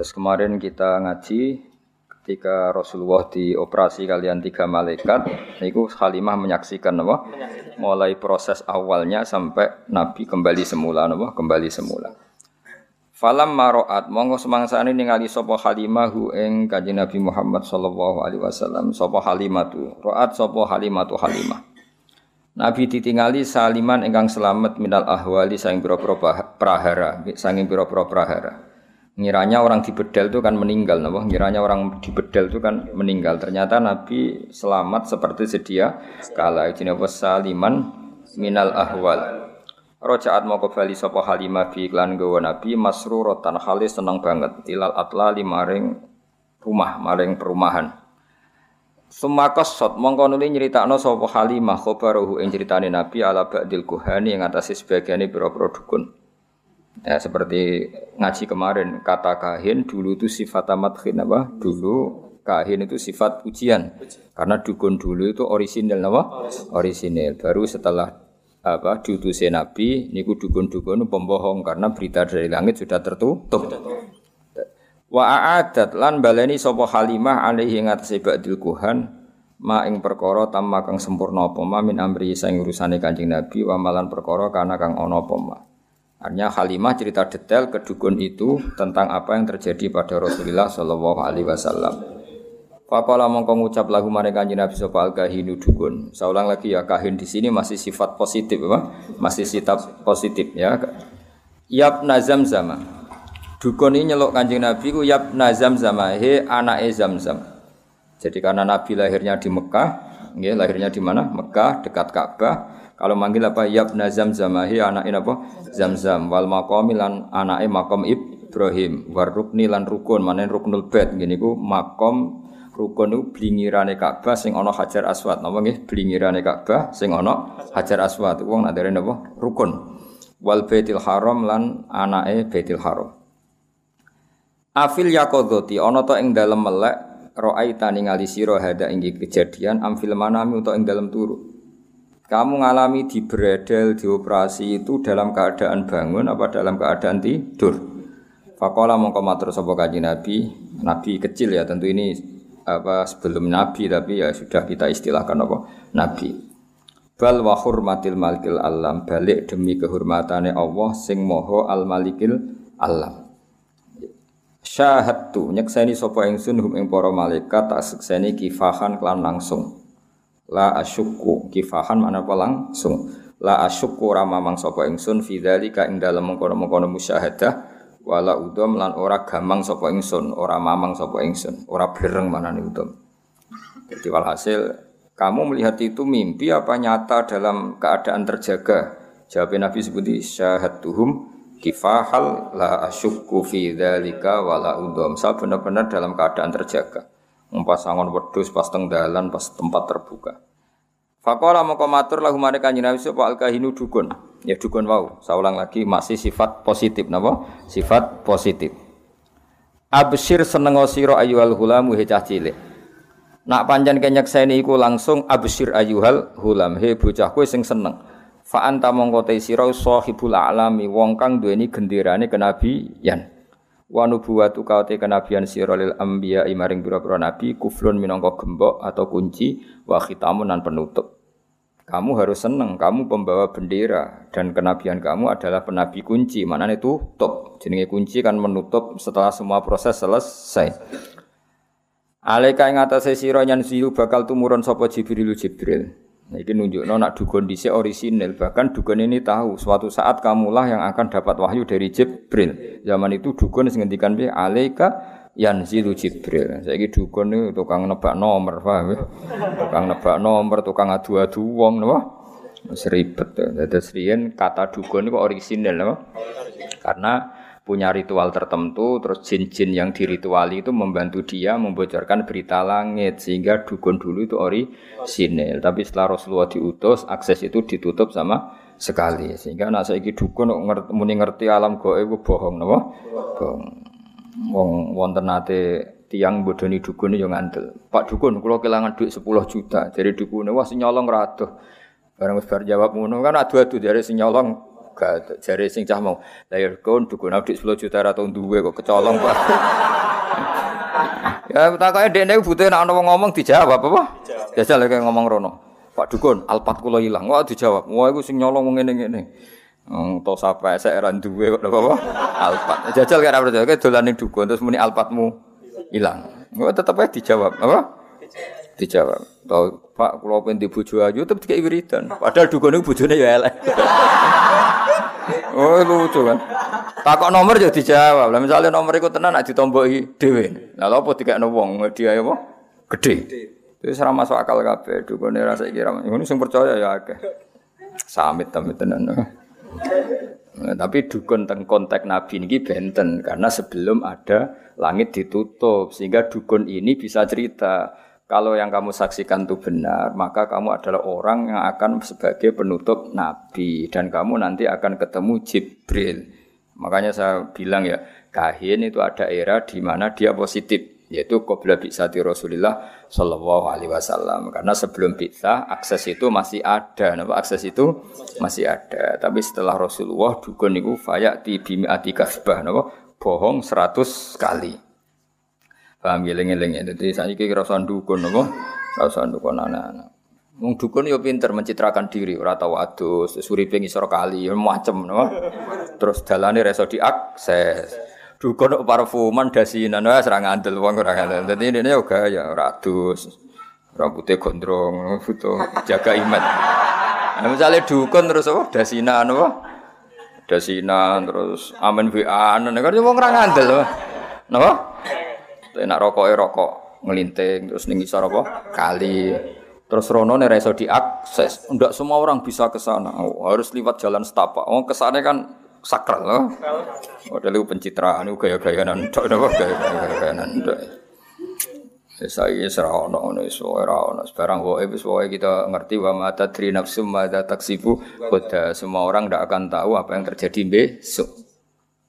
Terus kemarin kita ngaji ketika Rasulullah dioperasi kalian tiga malaikat, itu Halimah menyaksikan apa? Mulai proses awalnya sampai Nabi kembali semula, apa? Kembali semula. Falam maroat, monggo semangsa ini ningali sopo Halimah hu ing kaji Nabi Muhammad sallallahu alaihi wasallam. Sopo Halimah tu, roat sopo Halimah tu Halimah. Nabi ditingali saliman ingkang selamat minal ahwali sanging pira-pira prahara, sanging pira-pira prahara. Ngiranya orang di bedel itu kan meninggal, napa? Ngiranya orang di bedel itu kan meninggal. Ternyata Nabi selamat seperti sedia kala ini apa saliman minal ahwal. Rojaat mau kembali sapa Halimah bi iklan gawa Nabi masruratan halis seneng banget ilal atla maring rumah maring perumahan. Sumakos sot mongko nuli nyeritakno sapa Halimah khabaruhu ing critane Nabi ala ba'dil kuhani ing atase sebagiane pira-pira dukun. Ya seperti ngaji kemarin kata kahin dulu itu sifat amatkin apa? Dulu kahin itu sifat ujian. Karena dukun dulu itu orisinil apa? Orisinil. Baru setelah apa diutusnya Nabi niku dukun-dukun pembohong karena berita dari langit sudah tertutup. Wa a'adat lan baleni sapa Halimah alaihi ngatasé ba'dil kuhan ma ing perkara tamma kang sempurna apa ma min amri sing urusane Kanjeng Nabi wa malan perkara kana kang ana apa. Artinya Halimah cerita detail ke dukun itu tentang apa yang terjadi pada Rasulullah Shallallahu Alaihi Wasallam. Fakola mongko ngucap lagu mereka Nabi al kahinu dukun. Saya ulang lagi ya kahin di sini masih sifat positif apa? Masih sifat positif ya. Yap nazam zama. Dukun ini nyelok kanjeng Nabi ku yap nazam zama. He anak zam zam. Jadi karena Nabi lahirnya di Mekah, ya, lahirnya di mana? Mekah dekat Ka'bah. Kalau manggil apa? Yabna zamzam hi anak ini apa? Zamzam. Wal maqami lan anake makom Ibrahim. War rukni lan rukun. Manen ruknul bait. Ngene iku makom rukun itu blingirane Ka'bah sing ana Hajar Aswad. Napa nggih? Blingirane Ka'bah sing ana Hajar Aswad. Wong nak derene apa? Rukun. Wal baitil haram lan anake baitil haram. Afil yakodoti ana to ing dalem melek ro'aita ningali sira hada ing kejadian amfil manami utawa ing dalem turu kamu ngalami di bredel, di operasi itu dalam keadaan bangun apa dalam keadaan tidur? Fakola mongko matur sapa kanjeng Nabi, Nabi kecil ya tentu ini apa sebelum Nabi tapi ya sudah kita istilahkan apa Nabi. Bal wa hurmatil malikil alam balik demi kehormatane Allah sing moho al malikil alam. Syahadtu nyekseni sapa ingsun hum ing para malaikat tak sekseni kifahan klan langsung la asyukku kifahan mana apa langsung? La asyukku rama mang sapa ingsun fi dzalika ing dalem mengkono-mengkono musyahadah wala udom lan ora gamang sapa ingsun ora mamang sapa ingsun ora bereng manane udom jadi walhasil kamu melihat itu mimpi apa nyata dalam keadaan terjaga? Jawab Nabi seperti syahatuhum kifahal la asyukku fi dzalika wala udom saya benar-benar dalam keadaan terjaga Pas sangon wedhus pas teng dalan pas tempat terbuka. Fakola moko matur lahu mare kanjeng Nabi sapa al kahinu dukun. Ya dukun wau. Saya ulang lagi masih sifat positif napa? Sifat positif. Absyir seneng sira ayyuhal hulamu he cah cilik. Nak pancen kenyekseni iku langsung absyir ayyuhal hulam he bocah kowe sing seneng. Fa anta mongko te sira sahibul alami wong kang duweni genderane kenabiyan wa nubuwatu kaute kenabian sira lil anbiya maring pira-pira nabi kufrun minangka gembok atau kunci wa khitamun nan penutup. Kamu harus senang kamu pembawa bendera dan kenabian kamu adalah penabi kunci. Mana itu tutup. Jenenge kunci kan menutup setelah semua proses selesai. Alaika ing atase sira nyan bakal tumurun sapa Jibril Jibril Nah, ini nunjuk nak dukun dhisik orisinil. Bahkan dukun ini tahu suatu saat kamulah yang akan dapat wahyu dari Jibril. Zaman itu dukun sing ngendikan piye alaika yanzilu Jibril. Saiki dukun itu tukang nebak nomor, paham ya? Tukang nebak nomor, tukang adu-adu wong napa? Wis ribet. Kata dukun itu orisinil napa? Karena punya ritual tertentu, terus jin-jin yang dirituali itu membantu dia membocorkan berita langit sehingga dukun dulu itu ori sinil. Tapi setelah Rasulullah diutus, akses itu ditutup sama sekali sehingga nak saiki dukun ngerti, muni ngerti alam gaib bohong napa? Bohong. Wong wonten nate tiang bodoni dukun yo ngandel. Pak dukun kula kelangan duit 10 juta. Jadi dukun wah sing nyolong ra Barang wis bar jawab ngono kan adu-adu dari sing nyolong gak jare sing cah mau. Lah ya kon dukun adik 10 juta ra tau duwe kok kecolong, Pak. ya takoke dekne butuh nek ana wong ngomong dijawab apa? Jajal kayak ngomong rono. Pak dukun, alpat kula ilang. Wah dijawab. Wah iku sing nyolong. Wong to sapa esek ra duwe kok apa? Alpat. Jajal kira percaya dolane dukun terus muni alpatmu ilang. Wah tetep aja dijawab. Apa? dijawab. Tahu Pak kula pengen bojo ayu tetep dikai wiridan. Padahal dukune bojone ya elek. oh lucu kan. Takok nomor ya dijawab. Lah misalnya nomor iku tenan nek ditomboki dhewe. Lah lha apa dikekno wong dia apa? Gede. Itu ora masuk akal kabeh. Dukune rasa iki ra. Ngono sing percaya ya akeh. Samit tamit tenan. Nah, tapi dukun teng konteks Nabi ini benten karena sebelum ada langit ditutup sehingga dukun ini bisa cerita kalau yang kamu saksikan itu benar, maka kamu adalah orang yang akan sebagai penutup Nabi dan kamu nanti akan ketemu Jibril. Makanya saya bilang ya, kahin itu ada era di mana dia positif, yaitu qabla bi'sati Rasulullah sallallahu alaihi wasallam. Karena sebelum bisa akses itu masih ada, napa akses itu masih ada. Tapi setelah Rasulullah dukun niku fayati bimi'ati kasbah, napa bohong 100 kali. Paham geling-geling ya. Jadi saya kira rasa dukun nopo, rasa dukun anak-anak. Wong dukun yo pinter mencitrakan diri, ora tau adus, uripe ngisor kali, macem no. Terus dalane reso diakses. Dukun kok parfuman dasinan wis ora ngandel wong ora ngandel. Dadi ini yo gaya ora adus. Rambutnya gondrong, foto jaga iman. Nah, misalnya dukun terus apa? Dasinan apa? Dasinan terus amen WA, kan wong ora ngandel. Napa? Nak rokok rokok ngelinting terus ning isor apa? Kali. Terus rono nek iso diakses. Enggak semua orang bisa ke sana. Oh, harus lewat jalan setapak. Oh, ke sana kan sakral loh. Oh, itu pencitraan itu gaya-gayanan tok napa gaya-gayanan tok. Saya serah ono ono iso sekarang wae wis wae kita ngerti wa ma tadri nafsum ma taksibu semua orang tidak akan tahu apa yang terjadi besok.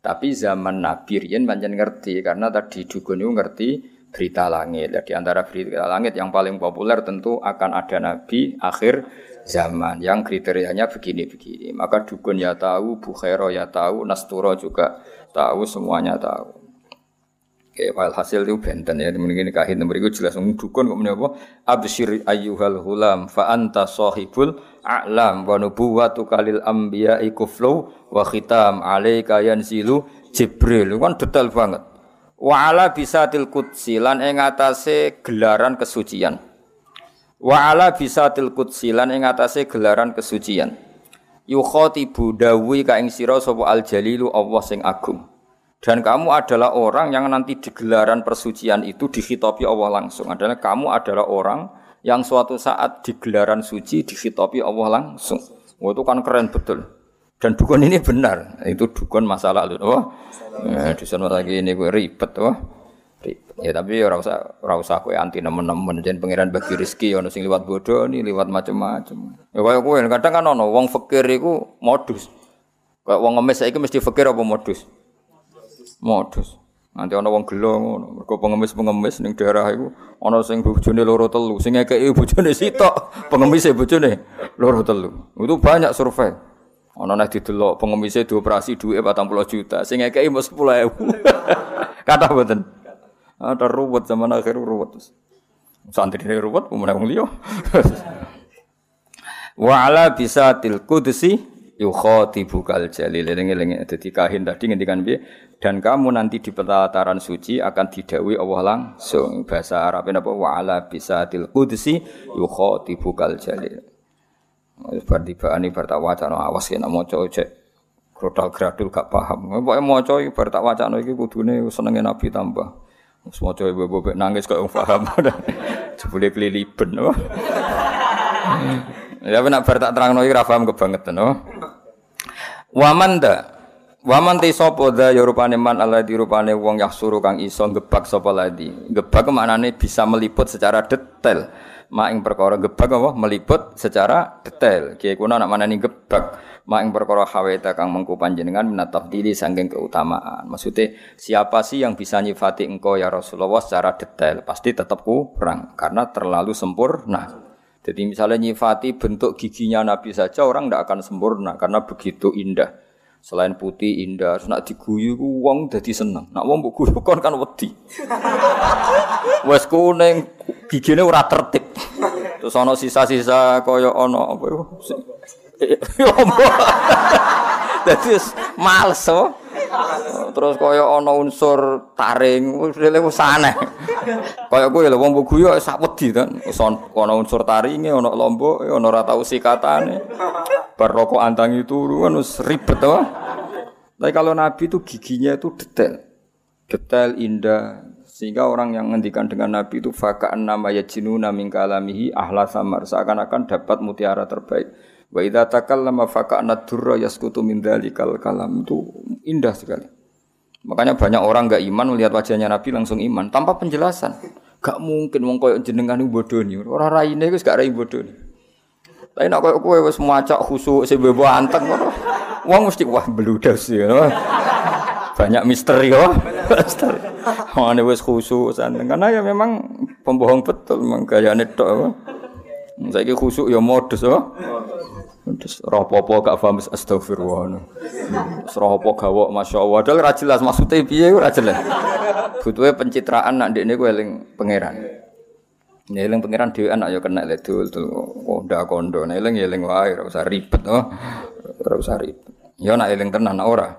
Tapi zaman Nabi Rian pancen ngerti karena tadi dukun itu ngerti berita langit. Di antara berita langit yang paling populer tentu akan ada Nabi akhir zaman yang kriterianya begini-begini. Maka dukun ya tahu, Bukhairo ya tahu, Nasturo juga tahu, semuanya tahu. Oke, file hasil itu benten ya. Mungkin kahin nomor itu jelas dukun kok apa? Absyir ayyuhal hulam fa anta sahibul a'lam wa nubuwatu kalil anbiya kuflu wa khitam alaika yanzilu Jibril. Kan detail banget. Wa ala bisatil qudsi lan ing atase gelaran kesucian. Wa ala bisatil qudsi lan ing atase gelaran kesucian. Yukhatibu dawi ka ing sira sapa al jalilu Allah sing agung. Dan kamu adalah orang yang nanti di gelaran persucian itu dikhitabi Allah langsung. Adalah kamu adalah orang yang suatu saat di gelaran suci dikhitabi Allah langsung. Oh, itu kan keren betul. Dan dukun ini benar. Itu dukun masa lalu. Oh, ya, di sana lagi ini gue ribet. Ribet. Ya tapi ya ora usah kowe anti nemen-nemen jen pangeran bagi rezeki ono sing liwat bodoh nih liwat macam-macam. Ya kaya kowe kadang kan ono wong fakir iku modus. Kayak wong ngemis saiki mesti fakir apa modus? modus. Nanti ana wong gelo ngono. Mergo pengemis-pengemis ning daerah iku ana sing bojone loro telu, sing ngekeki bojone sitok, pengemise bojone loro telu. Itu banyak survei. Ana nek didelok pengemise dioperasi duwe 40 juta, sing ngekeki mung 10.000. Kata mboten. Ada ruwet zaman akhir ruwet. Santri ini ruwet, pemenang wong liya. Wa ala bisatil qudsi yukhatibukal jalil. Eling-eling dadi kahin tadi ngendikan piye? dan kamu nanti di pelataran suci akan didawi Allah langsung. Bahasa Arab apa? Wa ala bisatil qudsi yukhatibukal jalil. Bar tibane bar tak wacana awas kena maca cek krodal gradul gak paham. Pokoke maca iki bar tak wacana iki kudune senenge nabi tambah. Wis maca bebek nangis kok paham. Jebule keliliben ya nak bar tak terangno iki ra paham kebangetan no Wamanda Waman te sapa da ya rupane man alladhi rupane wong yahsuru kang iso gebak sapa ladi. Gebak maknane bisa meliput secara detail. Mak ing perkara gebak apa meliput secara detail. Kiye kuna nak manani gebak. Mak ing perkara haweta kang mengku panjenengan minatafdili saking keutamaan. Maksudnya siapa sih yang bisa nyifati engkau ya Rasulullah secara detail? Pasti tetap kurang karena terlalu sempurna. Jadi misalnya nyifati bentuk giginya Nabi saja orang tidak akan sempurna karena begitu indah. Selain putih indah, nak diguyu ku wong dadi seneng. Nak wong mbok guyu kon kan wedi. Wes kuning gigine ora tertib. Terus ana sisa-sisa kaya ana apa iku. Yo Dadi males oh. Terus kaya ana unsur taring, wis aneh. Kaya kowe lho wong guyu sak wedi kan. Ana unsur taringe, ana lombok, ana ora tau sikatane. Bar rokok antangi turu kan wis ribet to. Tapi kalau Nabi itu giginya itu detail. Detail indah sehingga orang yang menghentikan dengan Nabi itu fakaan nama yajinu namin kalamihi ahla samar seakan-akan dapat mutiara terbaik. Wa idza takallama faka'na durra yaskutu min dzalikal kalam itu indah sekali. Makanya banyak orang enggak iman melihat wajahnya Nabi langsung iman tanpa penjelasan. Gak mungkin wong koyo jenengan bodoh nih. Ora raine wis gak rai bodoh. Tapi nak koyo kowe wis muacak khusuk sebebo anteng ngono. Wong mesti wah beludas ya. Banyak misteri ya. Misteri. Mane wis khusuk santen karena ya memang pembohong betul memang gayane tok. Saiki khusuk ya modus apa. Terus ropopo gak paham astagfirullah. Terus ropopo gawok masya Allah. Padahal ra jelas maksudnya piye ora jelas. Butuhe pencitraan nak ndekne ku eling pangeran. Ya eling pangeran dhewe anak ya kena ledul konda kondo. Nah eling eling wae ora usah ribet oh. Ora usah ribet. Ya nak eling tenan ora.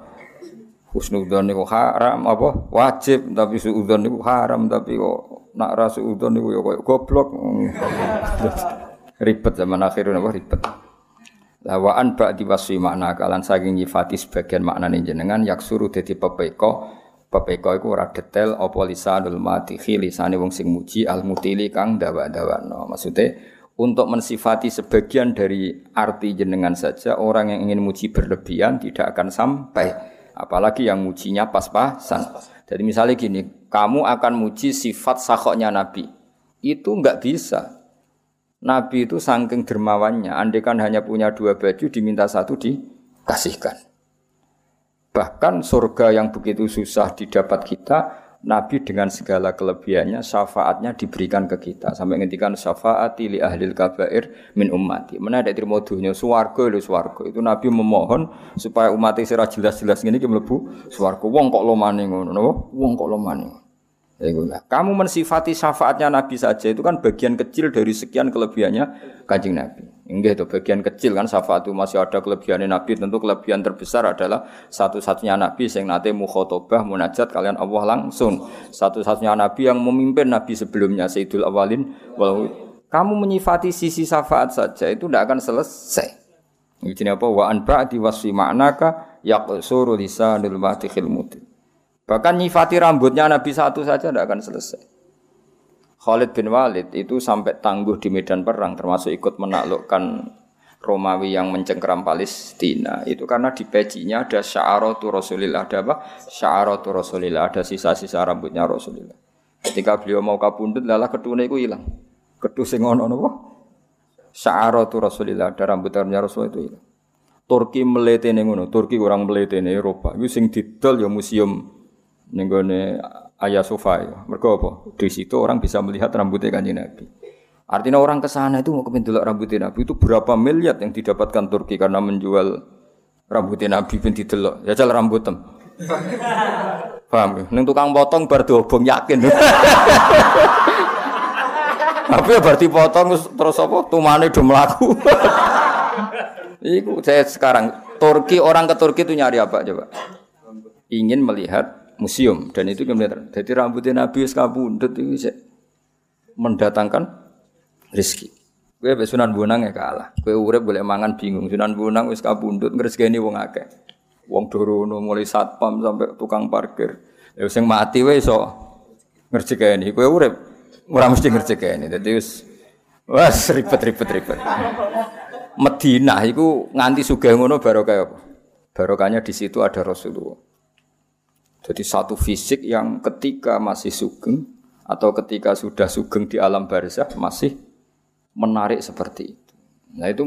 Husnudzon niku haram apa wajib tapi suudzon niku haram tapi kok nak ra suudzon niku ya koyo goblok. ribet zaman akhir apa ribet. Lawaan bak diwaswi makna kalan saking nyifati sebagian makna jenengan yak suruh dadi pepeko pepeko iku ora detail apa lisanul matihi lisane wong sing muji al mutili kang dawa-dawano. Maksudnya untuk mensifati sebagian dari arti jenengan saja orang yang ingin muji berlebihan tidak akan sampai. Apalagi yang mujinya pas-pasan. Jadi misalnya gini kamu akan muji sifat sakoknya Nabi. Itu nggak bisa Nabi itu saking dermawannya andai kan hanya punya dua baju diminta satu dikasihkan bahkan surga yang begitu susah didapat kita Nabi dengan segala kelebihannya syafaatnya diberikan ke kita sampai ngendikan syafaati li ahlil kabair min ummati. Mana ada terima dunia swarga lho. Itu Nabi memohon supaya umat sira jelas-jelas ngene iki mlebu swarga. Wong kok ngono napa? Wong kok lomane. Kamu mensifati syafaatnya Nabi saja itu kan bagian kecil dari sekian kelebihannya Kanjeng Nabi. Enggak itu bagian kecil kan syafaat itu masih ada kelebihan Nabi. Tentu kelebihan terbesar adalah satu-satunya Nabi yang nanti mukhotobah munajat kalian Allah langsung. Satu-satunya Nabi yang memimpin Nabi sebelumnya Sayyidul Awalin. Walau kamu menyifati sisi syafaat saja itu tidak akan selesai. Ini apa? Wa an ba'di wasfi ma'naka yaqsuru lisanul matikhil mutin. Bahkan nyifati rambutnya Nabi satu saja tidak akan selesai. Khalid bin Walid itu sampai tangguh di medan perang termasuk ikut menaklukkan Romawi yang mencengkeram Palestina itu karena di pecinya ada sya'aratu Rasulillah ada apa? Sya'aratu Rasulillah ada sisa-sisa rambutnya Rasulillah. Ketika beliau mau kabundut lalah ketune itu hilang. Ketu sing ono napa? Sya'aratu Rasulillah ada rambut rambutnya Rasul itu hilang. Turki meletene ngono, Turki orang meletene Eropa. Iku sing didol ya museum ning Ayah Sofa ya. Mereka apa? Di situ orang bisa melihat rambutnya kanjeng Nabi. Artinya orang ke sana itu mau kepintul rambutnya Nabi itu berapa miliar yang didapatkan Turki karena menjual rambutnya Nabi pun didelok. Ya jalan tem. Paham ya? Neng tukang potong bar dobong yakin. Tapi ya berarti potong terus apa? Tumane do mlaku. Iku saya sekarang Turki orang ke Turki itu nyari apa coba? Ingin melihat museum dan itu kemudian jadi rambutnya Nabi kabundut itu bisa mendatangkan rezeki. Kue be Sunan Bonang ya kalah. Kue urip boleh mangan bingung. Sunan Bonang wis kabundut ngresgeni wong akeh. Wong dorono mulai satpam sampai tukang parkir. Ya sing mati wae iso ngerjekeni. Kue urip ora mesti ngerjekeni. Dadi wis wes ribet ribet. Medina iku nganti sugih ngono baru kaya apa? Barokahnya di situ ada Rasulullah. Jadi satu fisik yang ketika masih sugeng atau ketika sudah sugeng di alam barzah masih menarik seperti itu. Nah itu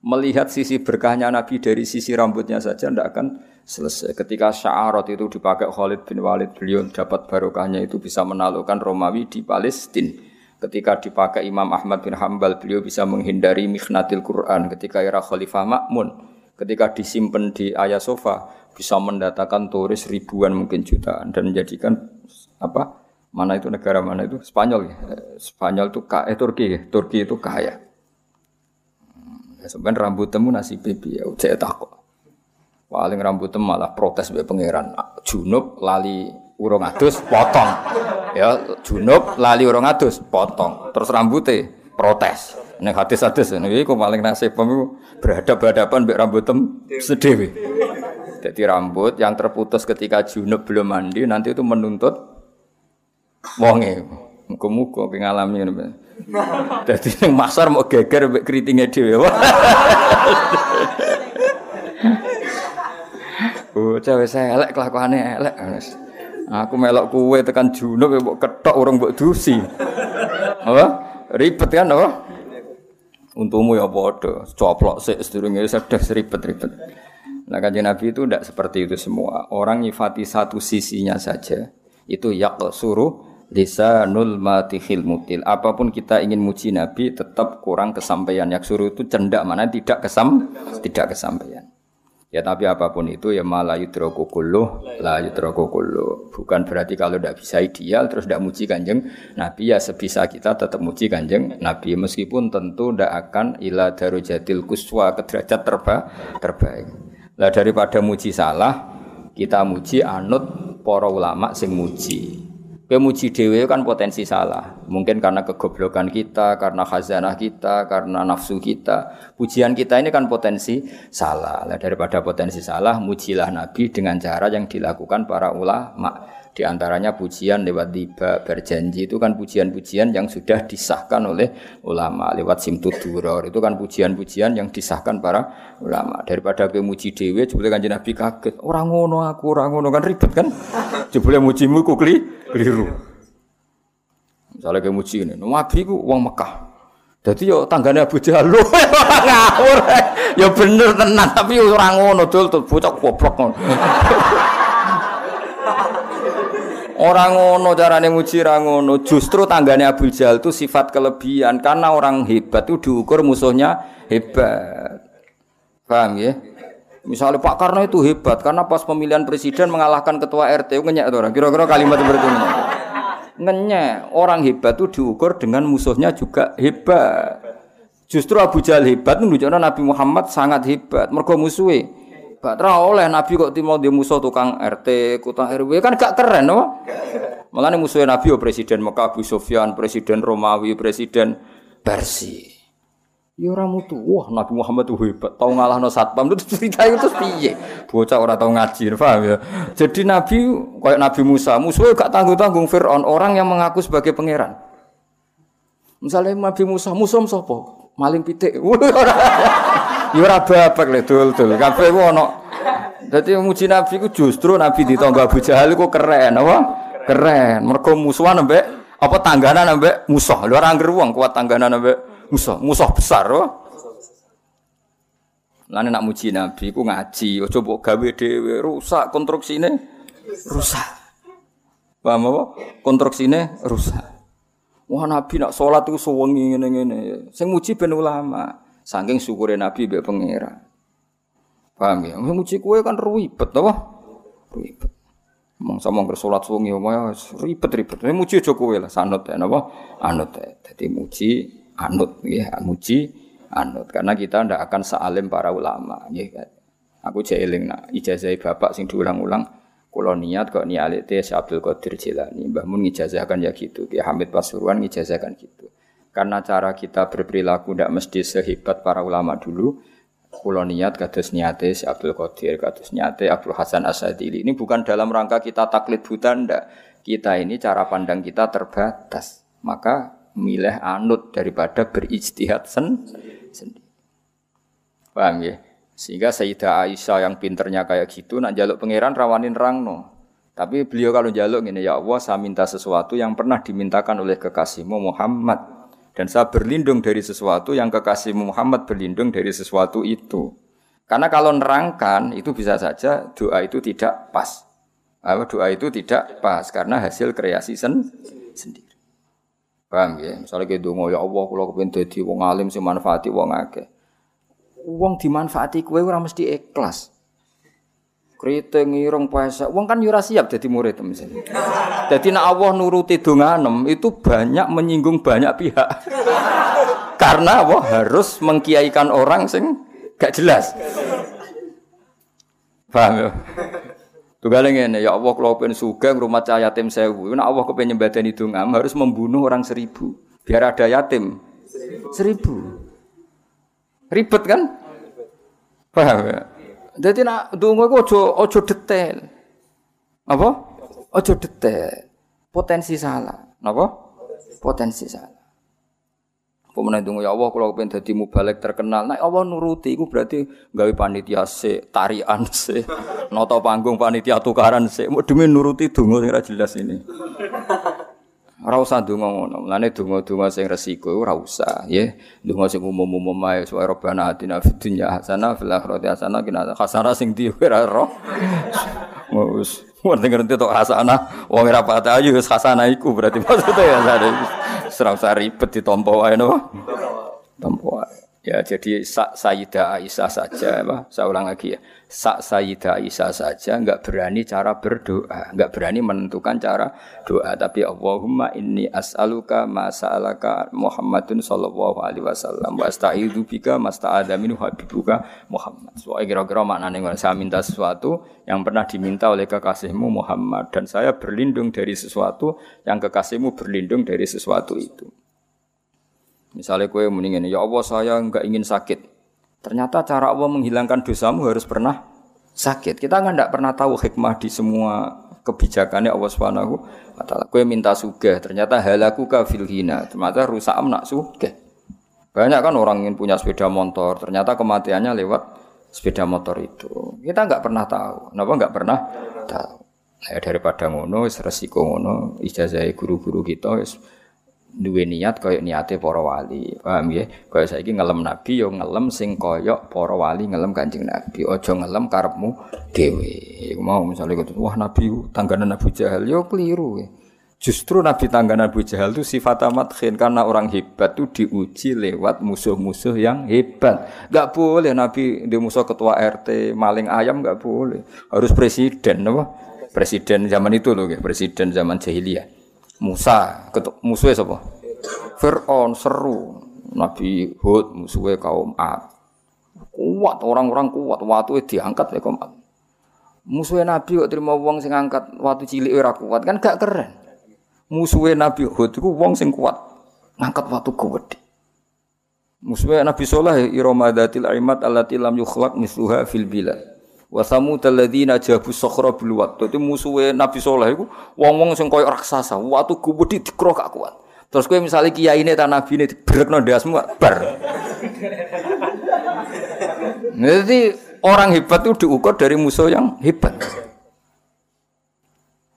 melihat sisi berkahnya Nabi dari sisi rambutnya saja tidak akan selesai. Ketika sya'arat itu dipakai Khalid bin Walid, beliau dapat barokahnya itu bisa menaklukkan Romawi di Palestina. Ketika dipakai Imam Ahmad bin Hambal, beliau bisa menghindari mikhnatil Quran. Ketika era Khalifah Makmun, ketika disimpan di Ayah Sofa, bisa mendatangkan turis ribuan mungkin jutaan dan menjadikan apa mana itu negara mana itu Spanyol ya. Spanyol itu kaya eh, Turki ya. Turki itu kaya. Ya, sebenarnya rambut temu nasi pipi ya saya takut. Paling rambut temu malah protes be pangeran. Junub lali urung adus potong. Ya junub lali urung adus potong. Terus rambutnya protes. Nek hadis-hadis ini kok paling nasib kamu berhadap hadapan be rambut tem sedewi. Jadi rambut yang terputus ketika junub belum mandi nanti itu menuntut wonge. Muga-muga ngalami ngono. Dadi ning masar mau geger mbek kritinge dhewe. Oh, cewek saya elek kelakuannya elek. Aku melok kue tekan junub mbok ketok urung mbok dusi. Apa? Ribet kan apa? Untukmu ya padha, coplok sedurunge sedih ribet-ribet. Nah kanjeng Nabi itu tidak seperti itu semua. Orang nyifati satu sisinya saja. Itu yak suruh lisanul matihil mutil. Apa pun kita ingin muji Nabi tetap kurang kesampaian. Yak suruh itu cendak mana tidak kesam tidak kesampaian. Ya tapi apa pun itu ya malah yudroku kulluh la yudroku kulluh. Bukan berarti kalau tidak bisa ideal terus tidak muji kanjeng Nabi ya sebisa kita tetap muji kanjeng Nabi meskipun tentu tidak akan ila darujatil kuswa ke derajat terba, terbaik. Lah daripada muji salah, kita muji anut para ulama sing muji. Kemuji dewe kan potensi salah. Mungkin karena kegoblokan kita, karena khazanah kita, karena nafsu kita. Pujian kita ini kan potensi salah. Lah daripada potensi salah, mujilah Nabi dengan cara yang dilakukan para ulama. Di antaranya pujian lewat tiba berjanji itu kan pujian-pujian yang sudah disahkan oleh ulama. Lewat simtud duror itu kan pujian-pujian yang disahkan para ulama. Daripada kemuji dewe jebule kanjeng Nabi kaget. Orang ngono aku orang ngono. Kan ribet kan? Jebule mujimu ku keliru. Misalnya kemuji ini Nabi ku wong Mekah. Jadi yo tanggane Abu Jahal. Ngawur. Ya bener tenan tapi orang ngono dul. Bocah goblok ngono Orang ngono carane muji ra ngono. Justru tanggane Abu Jahal itu sifat kelebihan karena orang hebat itu diukur musuhnya hebat. Paham ya? Misalnya Pak Karno itu hebat karena pas pemilihan presiden mengalahkan ketua RT ngenyek orang. Kira-kira kalimat seperti ini. Ngenyek. Orang hebat itu diukur dengan musuhnya juga hebat. Justru Abu Jahal hebat menunjukkan Nabi Muhammad sangat hebat. Mergo musuhe Gak oleh Nabi kok timau dia musuh tukang RT, kutang RW kan gak keren, no? Makanya musuhnya Nabi oh, presiden Mekah Abu Sufyan, presiden Romawi, presiden Persi. Ya ora mutu. Wah, Nabi Muhammad tuh hebat. Tahu ngalahno satpam itu cerita itu piye? Bocah ora tahu ngaji, paham ya? Jadi Nabi kayak Nabi Musa, musuhnya gak tanggung-tanggung Firaun, orang yang mengaku sebagai pangeran. Misalnya Nabi Musa, musuh sapa? Maling pitik. Ya ora babak le dul-dul. Kabeh ku ana. Dadi muji Nabi ku justru Nabi di tangga Abu Jahal ku keren apa? Keren. Mergo musuhan ambek apa tangganan ambek musuh. Lho ora wong kuat tangganan ambek musuh. Musuh besar apa? Lan nak muji Nabi ku ngaji, aja mbok gawe dhewe rusak konstruksine rusak. Paham apa? Konstruksine rusak. Wah Nabi nak sholat itu sewengi ngene-ngene. Sing muji ben ulama. Saking syukure Nabi mbek pangeran. Paham ya? Muji kue kan ribet apa? Ribet. Mong sama ngger salat suwengi omah ribet-ribet. Muji aja kowe lah sanut ya napa? Anut ya. Dadi muji anut ya, muji anut karena kita ndak akan sealim para ulama nggih kan. Aku jek eling nak ijazah bapak sing diulang-ulang kula niat kok nialite Syekh Abdul Qadir Jilani Mbah Mun ngijazahkan ya gitu Ki Hamid Pasuruan ngijazahkan gitu karena cara kita berperilaku tidak mesti sehebat para ulama dulu. Kulo niat kados niate si Abdul Qadir, kados niate Abdul Hasan Asadili. Ini bukan dalam rangka kita taklid buta ndak. Kita ini cara pandang kita terbatas. Maka milih anut daripada berijtihad sen sendiri. Paham ya? Sehingga Sayyidah Aisyah yang pinternya kayak gitu, nak jaluk pangeran rawanin rangno. Tapi beliau kalau jaluk ini ya Allah, saya minta sesuatu yang pernah dimintakan oleh kekasihmu Muhammad. Dan saya berlindung dari sesuatu yang kekasihmu Muhammad berlindung dari sesuatu itu. Karena kalau nerangkan itu bisa saja doa itu tidak pas. Doa itu tidak pas karena hasil kreasi sen sendiri. Paham ya? Misalnya kayak dongo ya Allah, kalau kepengen jadi wong alim sih manfaati wong akeh Wong dimanfaati kue ora mesti ikhlas. Kriting ireng puasa, wong kan yura siap jadi murid misalnya. Jadi nak Allah nuruti donganem itu banyak menyinggung banyak pihak. Karena Allah harus mengkiaikan orang sing gak jelas. Paham ya? Tunggal ngene, ya Allah kalau pengen suga rumah cahaya yatim sewu, nak Allah kepengen nyembadani dongam harus membunuh orang seribu biar ada yatim seribu. Ribet kan? Paham ya? Jadi nak dungo iku ojo ojo detail. Apa? Ojo detail. Potensi salah. Napa? Potensi salah. Pemenang tunggu ya Allah kalau pengen jadi mubalek terkenal, nah Allah nuruti, itu berarti gawe panitia se, tarian se, noto panggung panitia tukaran se, mau demi nuruti tunggu yang jelas ini. Ora usah donga ngono. Mulane donga-donga sing resiko ora usah, ya. Donga sing umum-umum ae supaya robbana atina fid dunya hasanah fil akhirati hasanah kina hasanah sing di ora ro. Wis ngerti-ngerti tok hasanah, wong ora patah ayu wis hasanah iku berarti maksudnya ya sare. Ora usah ribet ditampa wae napa? Tampa wae. Ya jadi Sayyidah Aisyah saja, apa? saya ulang lagi ya. Sak Sayyidah Aisyah saja nggak berani cara berdoa, nggak berani menentukan cara doa. Tapi Allahumma inni as'aluka ma sa'alaka Muhammadun sallallahu alaihi wasallam wa asta'idzu bika masta'adza minhu habibuka Muhammad. Soalnya kira-kira maknanya saya minta sesuatu yang pernah diminta oleh kekasihmu Muhammad dan saya berlindung dari sesuatu yang kekasihmu berlindung dari sesuatu itu. Misalnya kue mendingin, ya Allah saya nggak ingin sakit. Ternyata cara Allah menghilangkan dosamu harus pernah sakit. Kita kan tidak pernah tahu hikmah di semua kebijakannya Allah Subhanahu wa taala. Kue minta sugih, ternyata halaku ka hina. Ternyata rusak nak sugih. Banyak kan orang ingin punya sepeda motor, ternyata kematiannya lewat sepeda motor itu. Kita nggak pernah tahu. Kenapa nggak pernah tahu? Nah, daripada ngono, resiko ngono, ijazah guru-guru kita, duwe niat kaya niate para wali. Paham ya? Kaya saiki ngelem nabi yo ngelem sing kaya para wali ngelem Kanjeng Nabi. Aja ngelem karepmu dhewe. Iku mau gitu, wah nabi tangganan Abu Jahal yo keliru. Justru Nabi tangganan Abu Jahal itu sifat amat khin karena orang hebat itu diuji lewat musuh-musuh yang hebat. Gak boleh Nabi di musuh ketua RT maling ayam gak boleh. Harus presiden apa? Presiden zaman itu loh, presiden zaman jahiliyah. Musa, musuhnya siapa? Fir'aun seru. Nabi Hud musuhnya kaum Ad. Kuat orang-orang kuat, waktu itu diangkat ya kaum Ad. Musuhnya Nabi kok terima uang sing angkat waktu cilik ora kuat kan gak keren. Musuhnya Nabi Hud itu uang sing kuat ngangkat waktu gede. Musuhnya Nabi Soleh iromadatil aimat allati lam yukhlaq misluha fil bilad. Wa samud alladzina jabu sakhra bil wat. Dadi musuhe Nabi Saleh iku wong-wong sing koyo raksasa. Watu gede dikro gak kuat. Terus kowe misalnya kiai ini tanah bini dibrekno ndasmu bar. Jadi orang hebat itu diukur dari musuh yang hebat.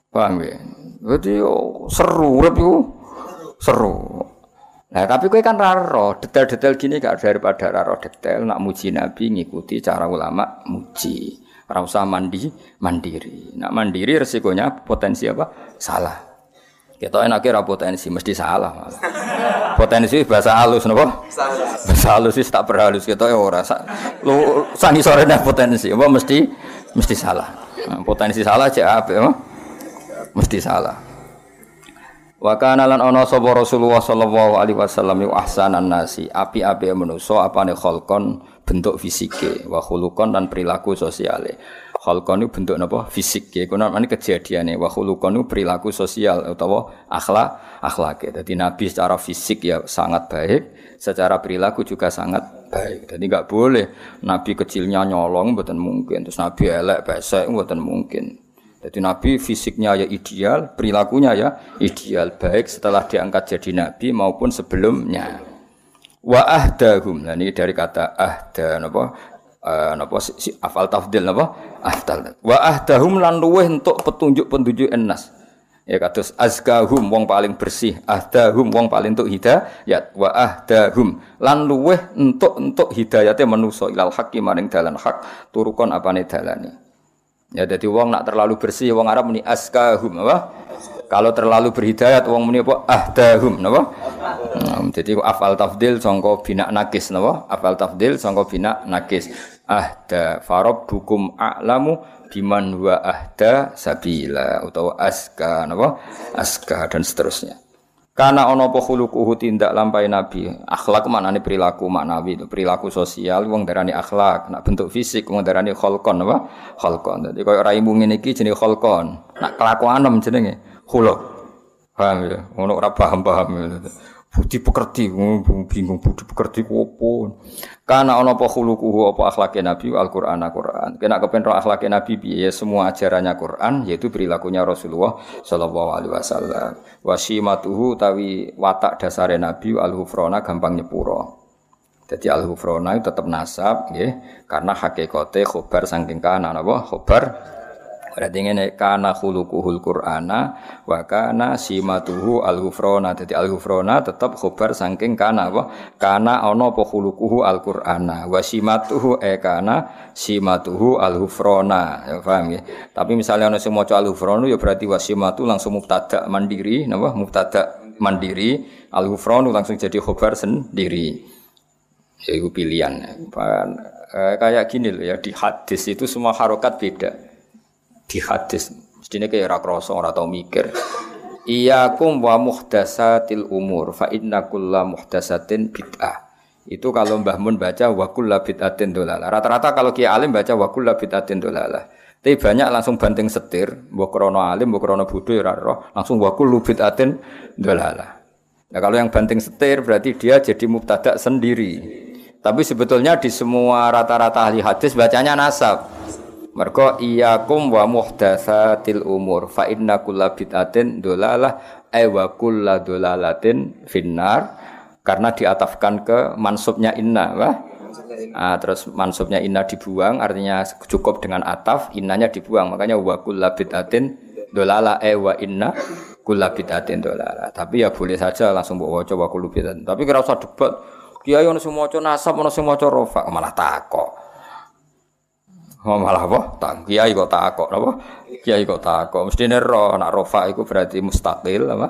Paham ya? Jadi oh, seru, urip seru. Nah, tapi kowe kan raro, detail-detail gini gak daripada raro detail nak muji Nabi ngikuti cara ulama muji. Ora usah mandi mandiri. Nak mandiri resikonya potensi apa? Salah. Kita enaknya ra potensi mesti salah malah. Potensi bahasa halus napa? Bahasa halus sih tak berhalus kita ya ora. Lu sangi sore potensi apa mesti mesti salah. Nah, potensi salah cek apa? Mesti salah. Wa kana lan ana sapa Rasulullah sallallahu alaihi wasallam yu ahsanan nasi, api-api manusa apane kholkon bentuk fisike wa khuluqan dan perilaku sosiale. Khalqan itu bentuk napa? Fisik ya. Kuwi namanya kejadiane wa khuluqan itu perilaku sosial utawa akhlak akhlak. Jadi Nabi secara fisik ya sangat baik, secara perilaku juga sangat baik. Jadi enggak boleh Nabi kecilnya nyolong mboten mungkin, terus Nabi elek pesek mboten mungkin. Jadi Nabi fisiknya ya ideal, perilakunya ya ideal, baik setelah diangkat jadi Nabi maupun sebelumnya. Wa ahdahum. Nah ini dari kata ahda napa? uh, napa? Si, afal tafdil napa? Afdal wa ahdahum lan luweh entuk petunjuk-petunjuk enas. Ya kados azkahum wong paling bersih. Ahdahum wong paling entuk hidayat. Wa ahdahum. Lan luweh entuk entuk hidayate manusa ilal haqqi maring dalan hak turukon apane dalane ya dadi wong nak terlalu bersih wong Arab muni azkahum apa? Kalau terlalu berhidayat wong muni apa? Ahdahum napa nah, jadi afal tafdil sangka bina nakis napa afal tafdil sangka bina nakis. Ahda bukum a'lamu biman wa ahda sabila utawa aska napa aska dan seterusnya karena ono apa khuluquhu tindak lampai nabi. Akhlak maknane perilaku maknawi itu perilaku sosial wong darani akhlak. Nak bentuk fisik wong darani kholkon apa? Kholkon dadi koyo raimu ngene iki jenenge kholkon nak kelakuan jenenge khuluq. Paham ya? Ono ora paham-paham ya budi pekerti bingung budi pekerti opo? Karena ono apa khuluquhu apa akhlake nabi Al-Qur'an Al-Qur'an. Kena kepen akhlake nabi piye? Semua ajarannya Quran yaitu perilakunya Rasulullah sallallahu alaihi wasallam. Wasimatuhu tawi watak dasare nabi al-hufrona gampang nyepuro. Jadi al-hufrona tetap nasab nggih. Karena hakikate khobar saking kana napa khobar Berarti ngene kana khuluquhul Qur'ana wa kana simatuhu al-ghufrana. Dadi al-ghufrana tetep khobar saking kana apa? Kana ana apa khuluquhu al-Qur'ana wa simatuhu e kana simatuhu al-ghufrana. Ya paham ya? Tapi misalnya ana sing maca al-ghufranu ya berarti wasimatu langsung mubtada mandiri, napa? Mubtada mandiri, al-ghufranu langsung jadi khobar sendiri. Ya itu pilihan. Eh, kayak gini loh ya di hadis itu semua harokat beda di hadis mestinya kayak ora krasa ora tau mikir Iyakum wa muhdasatil umur fa inna kulla muhdasatin bid'ah. Itu kalau Mbah Mun baca wa kulla bid'atin dolalah. Rata-rata kalau Kiai Alim baca wa kulla bid'atin dolalah. Tapi banyak langsung banting setir, mbok krono alim, mbok krono bodho ya roh, langsung wa kullu bid'atin dolalah. Nah, kalau yang banting setir berarti dia jadi mubtada sendiri. Tapi sebetulnya di semua rata-rata ahli hadis bacanya nasab. Mergo iyakum wa muhdatsatil umur fa inna kulla bid'atin dolalah ay wa kulla dolalatin finnar. Karena diatafkan ke mansubnya inna wah Ah, terus mansubnya inna dibuang artinya cukup dengan ataf innanya dibuang. Makanya wa kulla bid'atin dolala e wa inna kulla bid'atin dolala tapi ya boleh saja langsung bawa kullu bid'atin. Tapi kira usah debat kiai ono sing maca nasab ono sing maca rofa malah takok Oh, malah apa? Tak kiai kok takok apa? Kiai kok takok. Mesti ro nak rofa berarti mustaqil apa?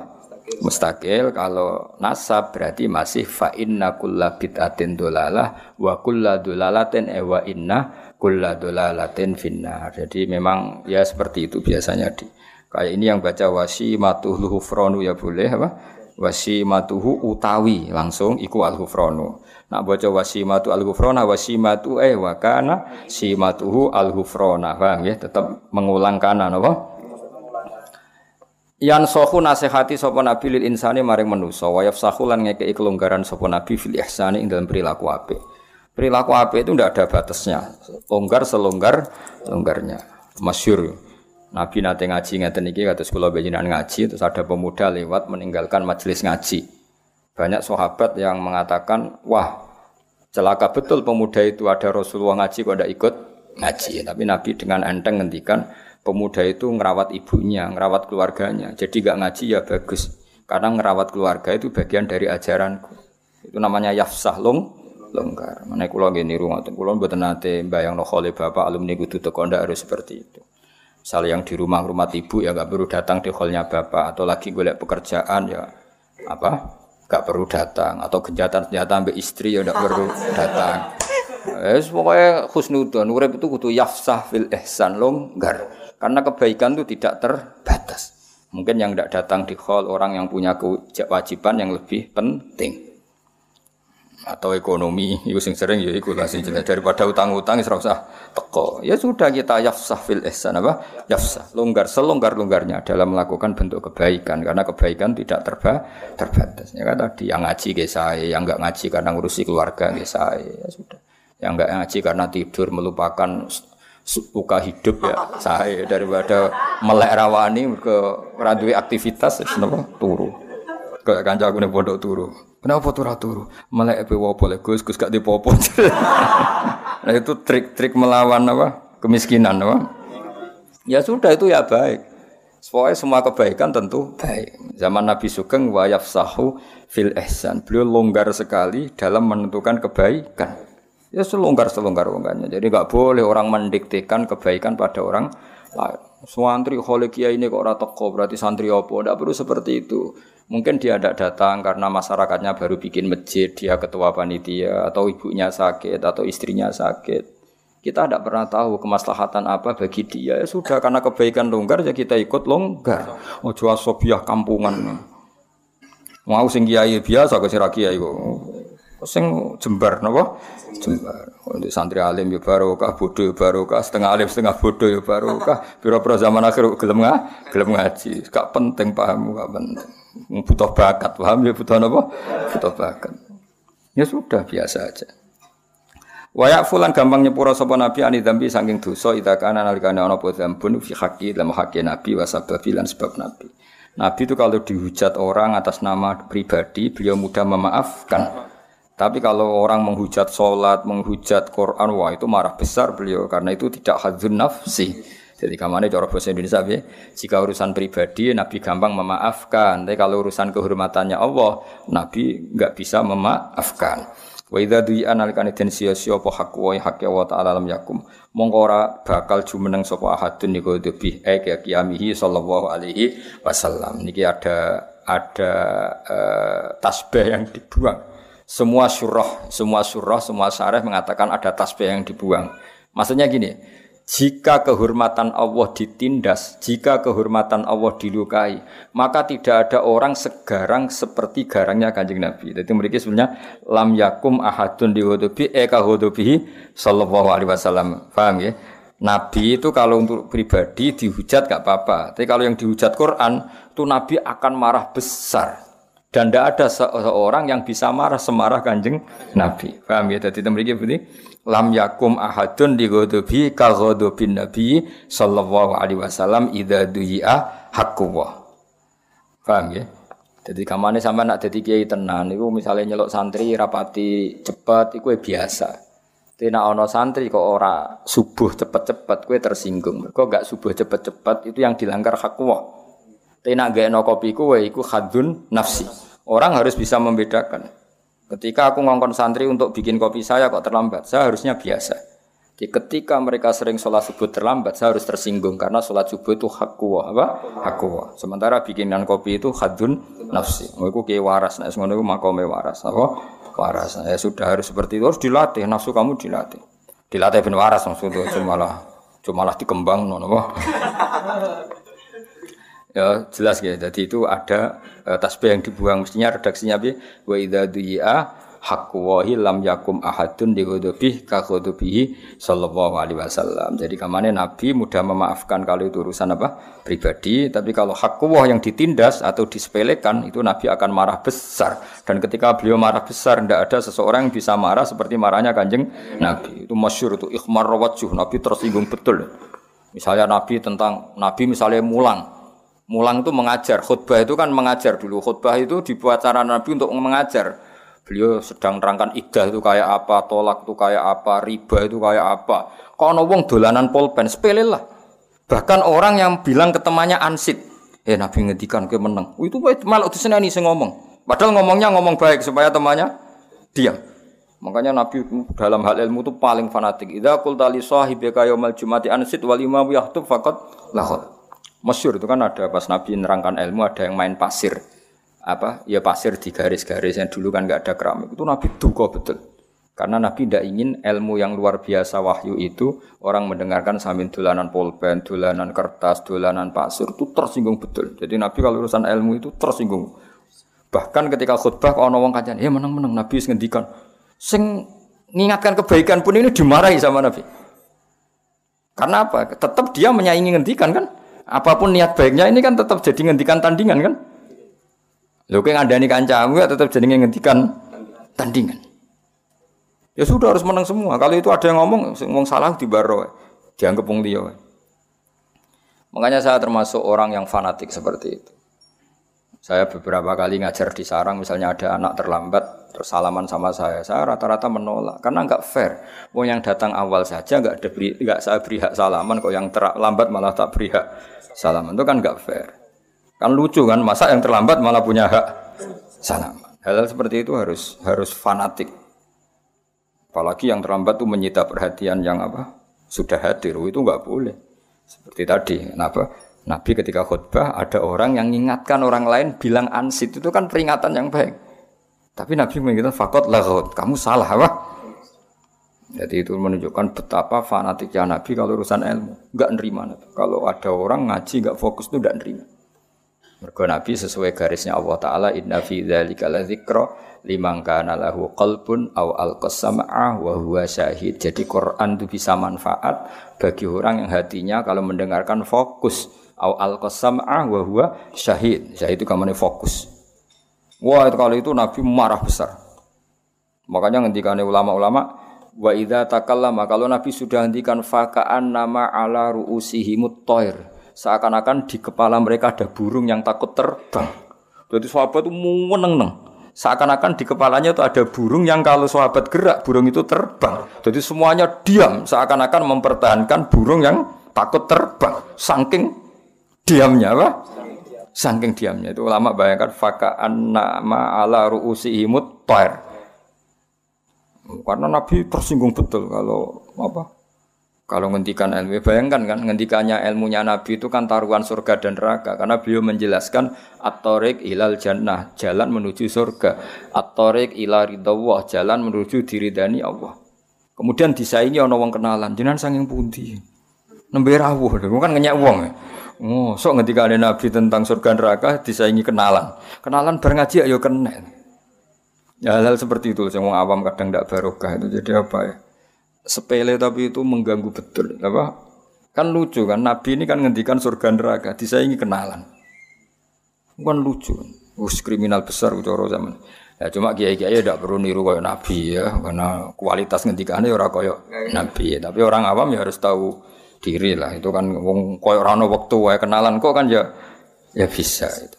Mustaqil kalau nasab berarti masih fa inna kulla bid'atin dolalah wa kulla dolalatin e inna kulla dolalatin finnar. Jadi memang ya seperti itu biasanya di kayak ini yang baca wasi matuhu fronu ya boleh apa? Wasi matuhu utawi langsung iku al hufronu. Nak baca wasimatu al-ghufrana wasimatu eh wa kana simatuhu al-ghufrana. Paham ya? Tetap mengulang kana napa? Yan sohu nasihati sapa nabi lil insani maring manusa wa yafsahu lan ngekeki kelonggaran sapa nabi fil ihsani ing dalam perilaku apik. Perilaku apik itu ndak ada batasnya. Longgar selonggar longgarnya. Masyur. Nabi nate ngaji ngeten iki kados kula bejinan ngaji terus ada pemuda lewat meninggalkan majelis ngaji. Banyak sahabat yang mengatakan, "Wah, Celaka betul pemuda itu ada Rasulullah ngaji kok tidak ikut ngaji. Tapi Nabi dengan enteng ngendikan pemuda itu ngerawat ibunya, ngerawat keluarganya. Jadi gak ngaji ya bagus. Karena ngerawat keluarga itu bagian dari ajaranku. Itu namanya yafsah long longgar. Mana kulo gini rumah tuh kulo buat nate bayang no khole bapak alumni kudu teko harus seperti itu. Misalnya yang di rumah rumah ibu ya gak perlu datang di hallnya bapak atau lagi gue pekerjaan ya apa gak perlu datang atau kejahatan senjata ambil istri ya gak perlu datang. Eh, pokoknya khusnudon, urip itu kudu yafsah fil ihsan longgar. Karena kebaikan itu tidak terbatas. Mungkin yang tidak datang di hall orang yang punya kewajiban yang lebih penting atau ekonomi itu sing sering ya iku lah sing daripada utang-utang wis usah teko. Ya sudah kita yafsah fil ihsan apa? Yafsah. Longgar selonggar-longgarnya dalam melakukan bentuk kebaikan. Karena kebaikan tidak terba terbatas. Ya kan tadi yang ngaji ge saya yang enggak ngaji karena ngurusi keluarga ge saya ya sudah. Yang enggak ngaji karena tidur melupakan suka hidup ya saya. Daripada melek rawani ke radui aktivitas napa turu. Ke kancaku pondok turu Kenapa turu turu? Melek pe wopo le Gus Gus gak dipopo. Nah itu trik-trik melawan apa? Kemiskinan apa? Ya sudah itu ya baik. Pokoknya semua kebaikan tentu baik. Zaman Nabi Sugeng wa yafsahu fil ihsan. Beliau longgar sekali dalam menentukan kebaikan. Ya selonggar selonggar longgarnya. Jadi nggak boleh orang mendiktekan kebaikan pada orang lain. Santri oleh kiai ini kok ora teko berarti santri opo? Tidak perlu seperti itu. Mungkin dia tidak datang karena masyarakatnya baru bikin masjid, dia ketua panitia atau ibunya sakit atau istrinya sakit. Kita tidak pernah tahu kemaslahatan apa bagi dia. Ya sudah karena kebaikan longgar ya kita ikut longgar. Ojo asobiah kampungan. Mau sing kiai biasa ke sira kok. Sing jembar napa? Jembar. Untuk santri alim ya barokah, bodoh ya barokah, setengah alim setengah bodoh ya barokah. Pira-pira zaman akhir gelem nggak? Gelem ngaji. Gak penting paham, gak penting. Butuh bakat, paham ya butuh napa? Butuh bakat. Ya sudah biasa aja. Wayak fulan gampang nyepura sapa nabi ani dambi saking dosa ida kana nalikane ana apa dzambun fi haqqi dalam haqqi nabi wa sababi lan sebab nabi. Nabi itu kalau dihujat orang atas nama pribadi beliau mudah memaafkan. Tapi kalau orang menghujat sholat, menghujat Quran, wah itu marah besar beliau karena itu tidak hadzun nafsi. Jadi kamane cara bahasa Indonesia ya, jika urusan pribadi Nabi gampang memaafkan, tapi kalau urusan kehormatannya Allah, Nabi nggak bisa memaafkan. Wa idza du'a nalikane den sia-sia apa hak wa hak wa ta'ala lam yakum. Mongko ora bakal jumeneng sapa ahadun niku debi eh kiamihi sallallahu alaihi wasallam. Niki ada ada uh, tasbih yang dibuang. Semua surah, semua surah, semua syarah mengatakan ada tasbih yang dibuang. Maksudnya gini, jika kehormatan Allah ditindas, jika kehormatan Allah dilukai, maka tidak ada orang segarang seperti garangnya kanjeng Nabi. Jadi mereka sebenarnya lam yakum ahadun dihudubi eka hudubihi sallallahu alaihi wasallam. Paham ya? Nabi itu kalau untuk pribadi dihujat gak apa-apa. Tapi kalau yang dihujat Quran, itu Nabi akan marah besar. Dan tidak ada seorang yang bisa marah semarah kanjeng Nabi. Paham ya? Jadi mereka begini lam yakum ahadun di ghadabi ka ghadabin nabi sallallahu alaihi wasallam idza du'a haqqullah. Paham ya? Jadi kamane sampean nak dadi kiai tenan niku misale nyeluk santri rapati cepet iku biasa. Tina ono santri kok ora subuh cepet-cepet kue tersinggung. Kok gak subuh cepet-cepet itu yang dilanggar hak Allah. Tina gak kopi kue iku hadun nafsi. Orang harus bisa membedakan. Ketika aku ngongkon santri untuk bikin kopi saya kok terlambat, saya harusnya biasa. Jadi ketika mereka sering sholat subuh terlambat, saya harus tersinggung karena sholat subuh itu hak kuwa, apa? Hak kuwa. Sementara bikinan kopi itu hadun nafsi. Aku kayak waras, nah semuanya itu makome waras, apa? Waras. Ya sudah harus seperti itu, harus dilatih. Nafsu kamu dilatih. Dilatih ben waras maksudnya, cuma lah, cuma lah dikembang, nono. Ya jelas ya. Jadi itu ada uh, tasbih yang dibuang mestinya redaksinya bi wa idza du'a haqqu lam yakum ahadun di ghadabihi ka ghadabihi sallallahu alaihi wasallam. Jadi kamane Nabi mudah memaafkan kalau itu urusan apa? pribadi, tapi kalau hak yang ditindas atau disepelekan itu Nabi akan marah besar. Dan ketika beliau marah besar tidak ada seseorang yang bisa marah seperti marahnya Kanjeng Nabi. Itu masyhur itu ikhmar wajh. Nabi tersinggung betul. Misalnya Nabi tentang Nabi misalnya mulang, Mulang itu mengajar, khutbah itu kan mengajar dulu. Khutbah itu dibuat cara Nabi untuk mengajar. Beliau sedang nerangkan idah itu kayak apa, tolak itu kayak apa, riba itu kayak apa. Kalau wong dolanan polpen, sepele lah. Bahkan orang yang bilang ke temannya ansit, eh Nabi ngedikan ke menang. Itu malah senani saya ngomong. Padahal ngomongnya ngomong baik supaya temannya diam. Makanya Nabi dalam hal ilmu itu paling fanatik. Idza qulta li sahibika yaumal jumati ansit wal imamu yahtub faqad lahad. Masyur itu kan ada pas Nabi nerangkan ilmu ada yang main pasir. Apa? Ya pasir di garis-garis yang dulu kan nggak ada keramik. Itu Nabi duka betul. Karena Nabi tidak ingin ilmu yang luar biasa wahyu itu orang mendengarkan sambil dolanan polpen, dolanan kertas, dolanan pasir itu tersinggung betul. Jadi Nabi kalau urusan ilmu itu tersinggung. Bahkan ketika khutbah kalau wong kajian, ya menang-menang Nabi ngendikan. Sing mengingatkan kebaikan pun ini dimarahi sama Nabi. Karena apa? Tetap dia menyaingi ngendikan kan? Apa pun niat baiknya ini kan tetap jadi ngendikan tandingan kan? Lho kayak ngandani kancamu ya tetap jadi ngendikan tandingan. Ya sudah harus menang semua. Kalau itu ada yang ngomong, ngomong salah di baro, dianggap wong. Makanya saya termasuk orang yang fanatik seperti itu. Saya beberapa kali ngajar di sarang, misalnya ada anak terlambat, terus salaman sama saya. Saya rata-rata menolak karena nggak fair. Mau yang datang awal saja nggak ada beri, nggak saya beri hak salaman, kok yang terlambat malah tak beri hak salaman itu kan nggak fair. Kan lucu kan, masa yang terlambat malah punya hak salaman. Hal-hal seperti itu harus harus fanatik. Apalagi yang terlambat itu menyita perhatian yang apa sudah hadir itu nggak boleh. Seperti tadi, kenapa? Nabi ketika khutbah ada orang yang mengingatkan orang lain bilang ansit itu kan peringatan yang baik. Tapi Nabi mengatakan fakot lahut, kamu salah apa? Jadi itu menunjukkan betapa fanatiknya Nabi kalau urusan ilmu, nggak nerima Nabi. Kalau ada orang ngaji nggak fokus itu nggak nerima. Mergo Nabi sesuai garisnya Allah Taala Inna fi dzalika ladzikra liman kana lahu qalbun aw alqasama'a wa huwa syahid. Jadi Quran itu bisa manfaat bagi orang yang hatinya kalau mendengarkan fokus aw alqasama'a wa huwa syahid. Syahid itu kamane fokus. Wah, itu kali itu Nabi marah besar. Makanya ngendikane ulama-ulama wa idza takallama kalau Nabi sudah hentikan fakaan nama ala ruusihimut toir seakan-akan di kepala mereka ada burung yang takut terbang. Jadi sahabat itu meneng-neng. Seakan-akan di kepalanya itu ada burung yang kalau sahabat gerak, burung itu terbang. Jadi semuanya diam, seakan-akan mempertahankan burung yang takut terbang. Saking diamnya apa? Saking diamnya itu ulama bayangkan fakaan nama ala ruusihimut tair. Karena Nabi tersinggung betul kalau apa? Kalau ngendikan ilmu, bayangkan kan ngendikannya ilmunya Nabi itu kan taruhan surga dan neraka karena beliau menjelaskan at-tariq ilal jannah, jalan menuju surga. At-tariq ila ridawah, jalan menuju diridani Allah. Kemudian disaingi ana wong kenalan, jenengan sanging pundi? Nembe rawuh, kan ngenyak wong. Ya. Oh, sok ngendikane Nabi tentang surga neraka disaingi kenalan. Kenalan bar ngaji ayo kena. Ya hal, -hal seperti itu, yang awam kadang tidak barokah itu jadi apa ya? sepele tapi itu mengganggu betul. Apa? Kan lucu kan, Nabi ini kan ngendikan surga neraka, disaingi kenalan. Kan lucu. Us kriminal besar cara zaman. Ya cuma kiai-kiai tidak perlu niru kayak Nabi ya, karena kualitas ngendikannya orang kayak Nabi. Ya. Tapi orang awam ya harus tahu diri lah. Itu kan wong koyo rano waktu wae kenalan kok kan ya ya bisa itu.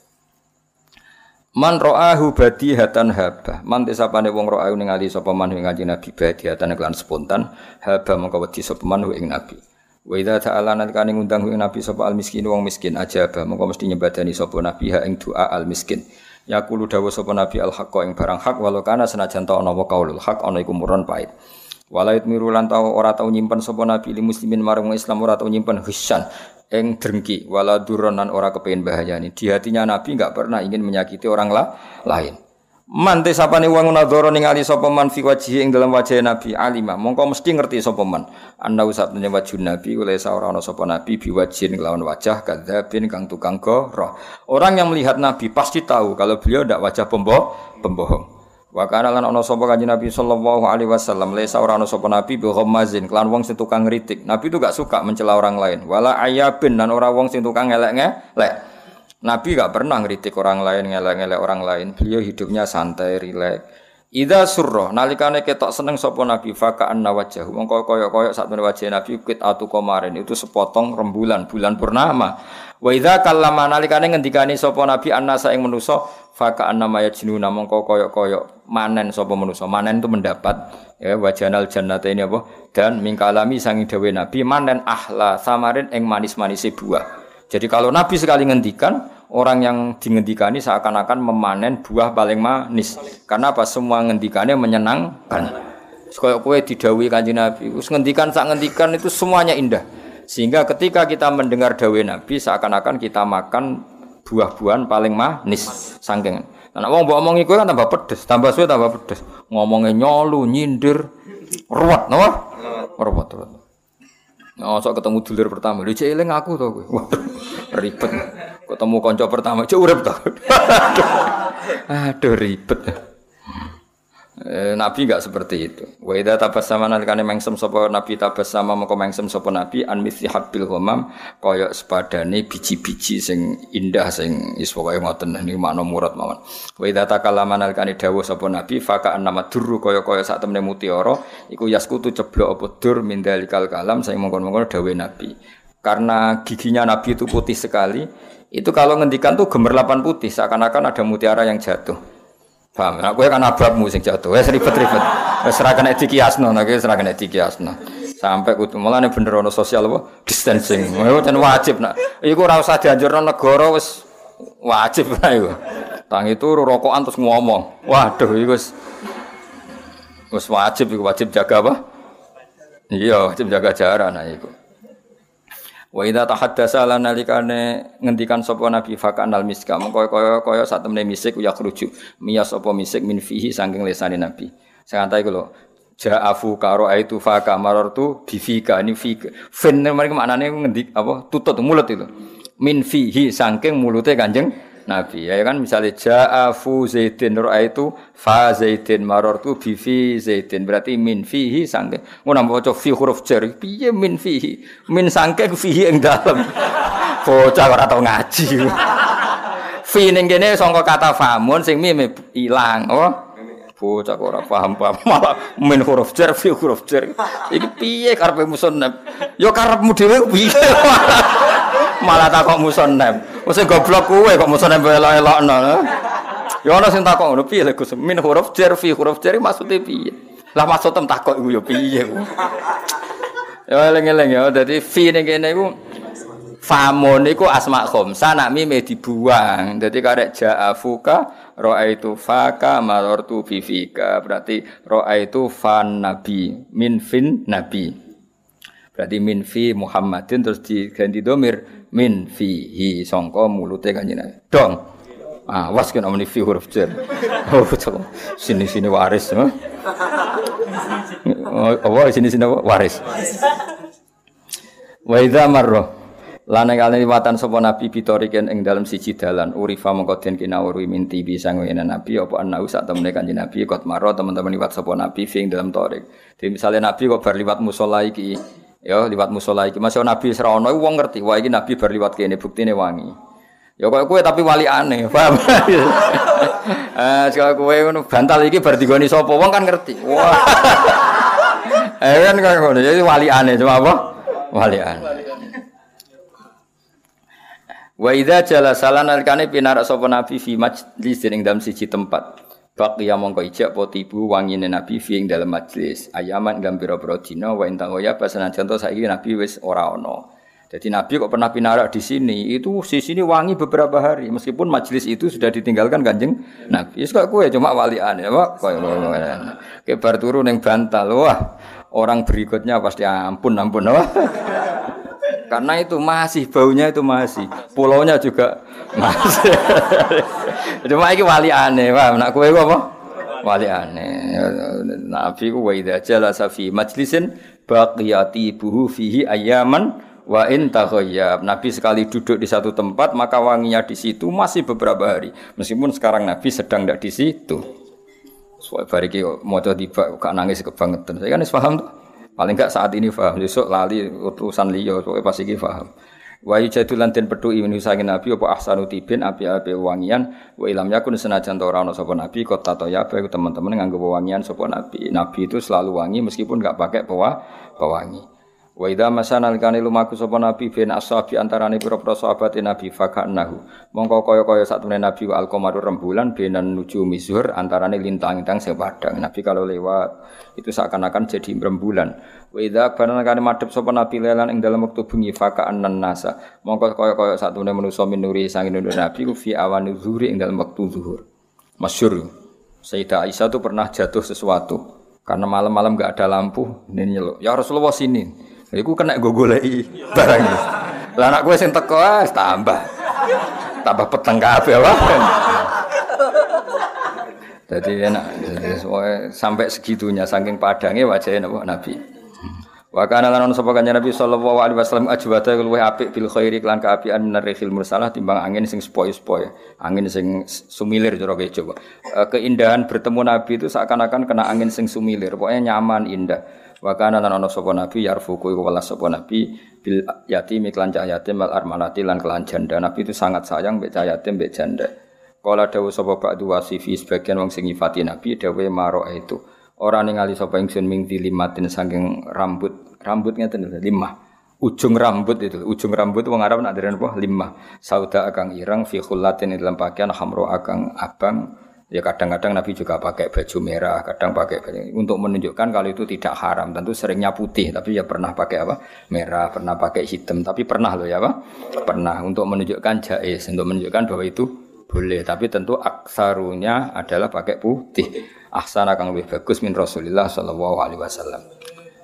Man ro'ahu badihatan haba. Man desapane wong ro'ahu ningali sapa man ing ngaji Nabi badihatan kelan spontan haba mongko wedi sapa man ing Nabi. Wa idza ta'ala nalikane ngundang ing Nabi sapa al miskin wong miskin aja ba mongko mesti nyembadani sapa Nabi ha ing doa al miskin. Yaqulu dawuh sapa Nabi al haqqa ing barang hak walau kana senajan ta ana wa qaulul haq ana iku murun pait. Walait miru lan tau ora tau nyimpen sapa Nabi li muslimin marang Islam ora tau nyimpen hisan eng drengki. Wala duronan ora kepengin bahayani. Di hatinya Nabi enggak pernah ingin menyakiti orang lah, lain. Man te sapane wong nadzara ningali sapa man fi wajhi ing dalam wajah Nabi alima. Mongko mesti ngerti sapa man. Anna usatune wajah Nabi oleh ora ana sapa Nabi biwajhin kelawan wajah kadzabin kang tukang goroh orang yang melihat Nabi pasti tahu kalau beliau ndak wajah pembohong Wa kana lan ana sapa kanjeng Nabi sallallahu alaihi wasallam lesa ora ana sapa nabi bi ghammazin kelan wong sing tukang ngritik. Nabi itu gak suka mencela orang lain. Wala ayabin dan ora wong sing tukang ngelek-ngelek. Nabi gak pernah ngritik orang lain, ngelek-ngelek orang lain. Beliau hidupnya santai, rileks. Ida surra nalikane ketok seneng sapa Nabi faka anna wajhahu mongko kaya-kaya sak wajah Nabi kit atu komarin itu sepotong rembulan bulan purnama wa idza kallama nalikane ngendikani sapa Nabi annasa ing manusa faka annama yajnuna mongko koyok-koyok manen sapa manusa? Manen itu mendapat ya wajanal jannata ini apa? Dan mingkalami sangi dawe nabi manen ahla samarin eng manis-manis buah. Jadi kalau nabi sekali ngendikan orang yang dingendikani seakan-akan memanen buah paling manis. Karena apa? Semua ngendikannya menyenangkan. Koyok kue didawi kanji nabi. Us ngendikan sak ngendikan itu semuanya indah. Sehingga ketika kita mendengar dawe nabi seakan-akan kita makan buah-buahan paling manis. Saking. Nah, wong mbok omong iku kan tambah pedes, tambah suwe tambah pedes. Ngomongnya nyolu, nyindir, ruwet, napa? Ruwet, ruwet. Oh, sok ketemu dulur pertama, lu cek eling aku kowe. Waduh, ribet. Ketemu kanca pertama, cek urip to. Aduh, ribet. Eh, nabi enggak seperti itu. Wa idza tabassama nalikane mengsem sapa Nabi tabassama mengko mengsem sapa Nabi an mithli habbil ghamam kaya sepadane biji-biji sing indah sing is pokoke ngoten niki makna murad mawon. Wa idza takallama nalikane dawuh sapa Nabi faka nama durru kaya-kaya sak temene mutiara iku yaskutu ceblok apa dur min kalam sing mongkon-mongkon dawuh Nabi. Karena giginya Nabi itu putih sekali, itu kalau ngendikan tuh gemerlapan putih seakan-akan ada mutiara yang jatuh. Paham? Nah, kowe kan ababmu sing jatuh. Wis ribet-ribet. Wis ora kena dikiasno, nek wis ora kena dikiasno. Sampai kudu mulane bener ono sosial apa? Distancing. Iku ten wajib nak. Iku ora usah dianjurno negara wis wajib lah iku. Tangi turu rokokan terus ngomong. Waduh iku wis wajib iku wajib jaga apa? Iya, wajib jaga jarak nah iku. Wa idza tahaddasa lan nalikane ngendikan sapa nabi fakan al miska mengko kaya kaya sak temene misik ya khruju miyas apa misik min fihi saking lesane nabi. Sing antai iku lho Ja'afu karo aitu faka marartu bifika ini fika. Fin mereka maknane ngendik apa tutut mulut itu. Min fihi saking mulute Kanjeng Nabi. Ya kan misalnya ja'afu zaidin. Itu fa zaidin marartu bi fi zaidin. Berarti min fihi saking ngono maca fi huruf jar. Piye min fihi? Min saking fihi ing dalem bocah ora tau ngaji. Fi ning kene sangka kata famun sing mime ilang oh bocah ora paham-paham malah min huruf jar fi huruf jar. Iki piye karepe musannaf ya karepmu dhewe piye malah takok musannaf. Wis goblok kowe kok musannaf elok-elokno. Ya ana sing takok ngono piye Gus? Min huruf jar fi huruf jar maksude piye? Lah maksud tem takok iku ya piye ku? Ya eling-eling ya dadi fi ning kene iku Famun iku asma khamsa nak mime dibuang. Dadi karek ja'afuka raaitu faka marartu fifika. Berarti raaitu fan nabi min fin nabi. Berarti min fi Muhammadin terus diganti domir min fihi sangka mulute kanjeng Nabi. Dong. Ah, was kena muni fi huruf jar. Oh, sini sini waris. Oh, apa sini sini apa? Waris. Wa idza marra lan kali liwatan sapa nabi bitoriken ing dalam siji dalan urifa mongko den kinawuri minti bisa ngene nabi apa ana sak temene kanjeng nabi kot maro teman-teman liwat sapa nabi fi ing dalam torik. Jadi misalnya nabi kok bar liwat musala iki Ya liwat musola iki. Masih nabi ora wong ngerti, wah iki nabi bar liwat kene buktine wangi. Ya kok kowe tapi wali aneh, paham? Eh, sekali kowe ngono bantal iki bar digoni sapa wong kan ngerti. Wah. Eh kan kok ngono, jadi wali aneh cuma apa? Wali aneh. Wa idza jala salan alikane pinarak sapa nabi fi majlis ing dalam siji tempat. Baqiya mongko ijak potibu wangine Nabi fi ing dalam majlis. Ayaman gam pira-pira dina wa intang ya senajan to saiki Nabi wis ora ana. Jadi Nabi kok pernah pinarak di sini, itu di sini wangi beberapa hari. Meskipun majlis itu sudah ditinggalkan kanjeng Nabi. Ya kok kue cuma walian ya, Pak. Kayak bar turun yang bantal. Wah, orang berikutnya pasti ampun, ampun. Wah. Karena itu masih baunya itu masih, pulaunya juga masih. Cuma ini wali aneh, wah, nak kue apa? Wali aneh. Nabi ku wa idza jalasa fi majlisin baqiyati buhu fihi ayaman wa in. Nabi sekali duduk di satu tempat maka wanginya di situ masih beberapa hari. Meskipun sekarang Nabi sedang tidak di situ. Soal bariki mau tiba gak nangis kebangetan. Saya kan paham tuh. Paling enggak saat ini paham, besok lali utusan liya, pokoknya pasti iki paham. Wa yujadu lan den pedhu ibnu saking nabi apa ahsanu tibin api-api wangian wa ilam yakun senajan ta ora ana sapa nabi kota to ya teman-teman nganggo wangian sapa nabi. Nabi itu selalu wangi meskipun enggak pakai pewa pewangi. Wa idza masana alikane lumaku sapa nabi bin ashabi antarane pira-pira sahabat nabi fakanahu. Mongko kaya-kaya satune nabi wa alqamaru rembulan benan nuju mizhur antarane lintang-lintang sing padang. Nabi kalau lewat itu seakan-akan jadi rembulan. Wa idza banana kane madhep sapa nabi lelan ing dalam wektu bengi faka'annan nasa. Mongko kaya-kaya satune manusa minuri sang nur nabi fi awani zuhri ing dalam wektu zuhur. Masyhur. Sayyidah Aisyah itu pernah jatuh sesuatu karena malam-malam gak ada lampu ini nyeluk ya Rasulullah sini Iku kena gue golei barang itu. Lah anak gue sing teko tambah. Tambah peteng kabeh apa. Jadi enak, sampai segitunya saking padangnya wajahnya Nabi. Wa kana lan ono Nabi sallallahu alaihi wasallam ajwata luwih apik bil khairi lan kaapian minarihil mursalah timbang angin sing sepoi-sepoi, angin sing sumilir cara coba. Keindahan bertemu Nabi itu seakan-akan kena angin sing sumilir, pokoknya nyaman, indah. Wa kana lan ana sapa nabi yarfuku iku welas sapa nabi bil yatim iklan cah yatim mal armalati lan kelan janda. Nabi itu sangat sayang mbek cah yatim mbek janda. Kala dawuh sapa ba'du wasifi sebagian wong sing nyifati nabi dawuh maro itu. Ora ningali sapa ingsun ming dilimatin saking rambut. Rambut ngeten lho, limah. Ujung rambut itu, ujung rambut wong Arab nak deren apa? Limah. Sauda akang irang fi khullatin dalam pakaian hamro akang abang Ya kadang-kadang Nabi juga pakai baju merah, kadang pakai baju untuk menunjukkan kalau itu tidak haram. Tentu seringnya putih, tapi ya pernah pakai apa? Merah, pernah pakai hitam, tapi pernah loh ya apa? Pernah untuk menunjukkan jais, untuk menunjukkan bahwa itu boleh. Tapi tentu aksarunya adalah pakai putih. Ahsana kang lebih bagus min Rasulillah sallallahu alaihi wasallam.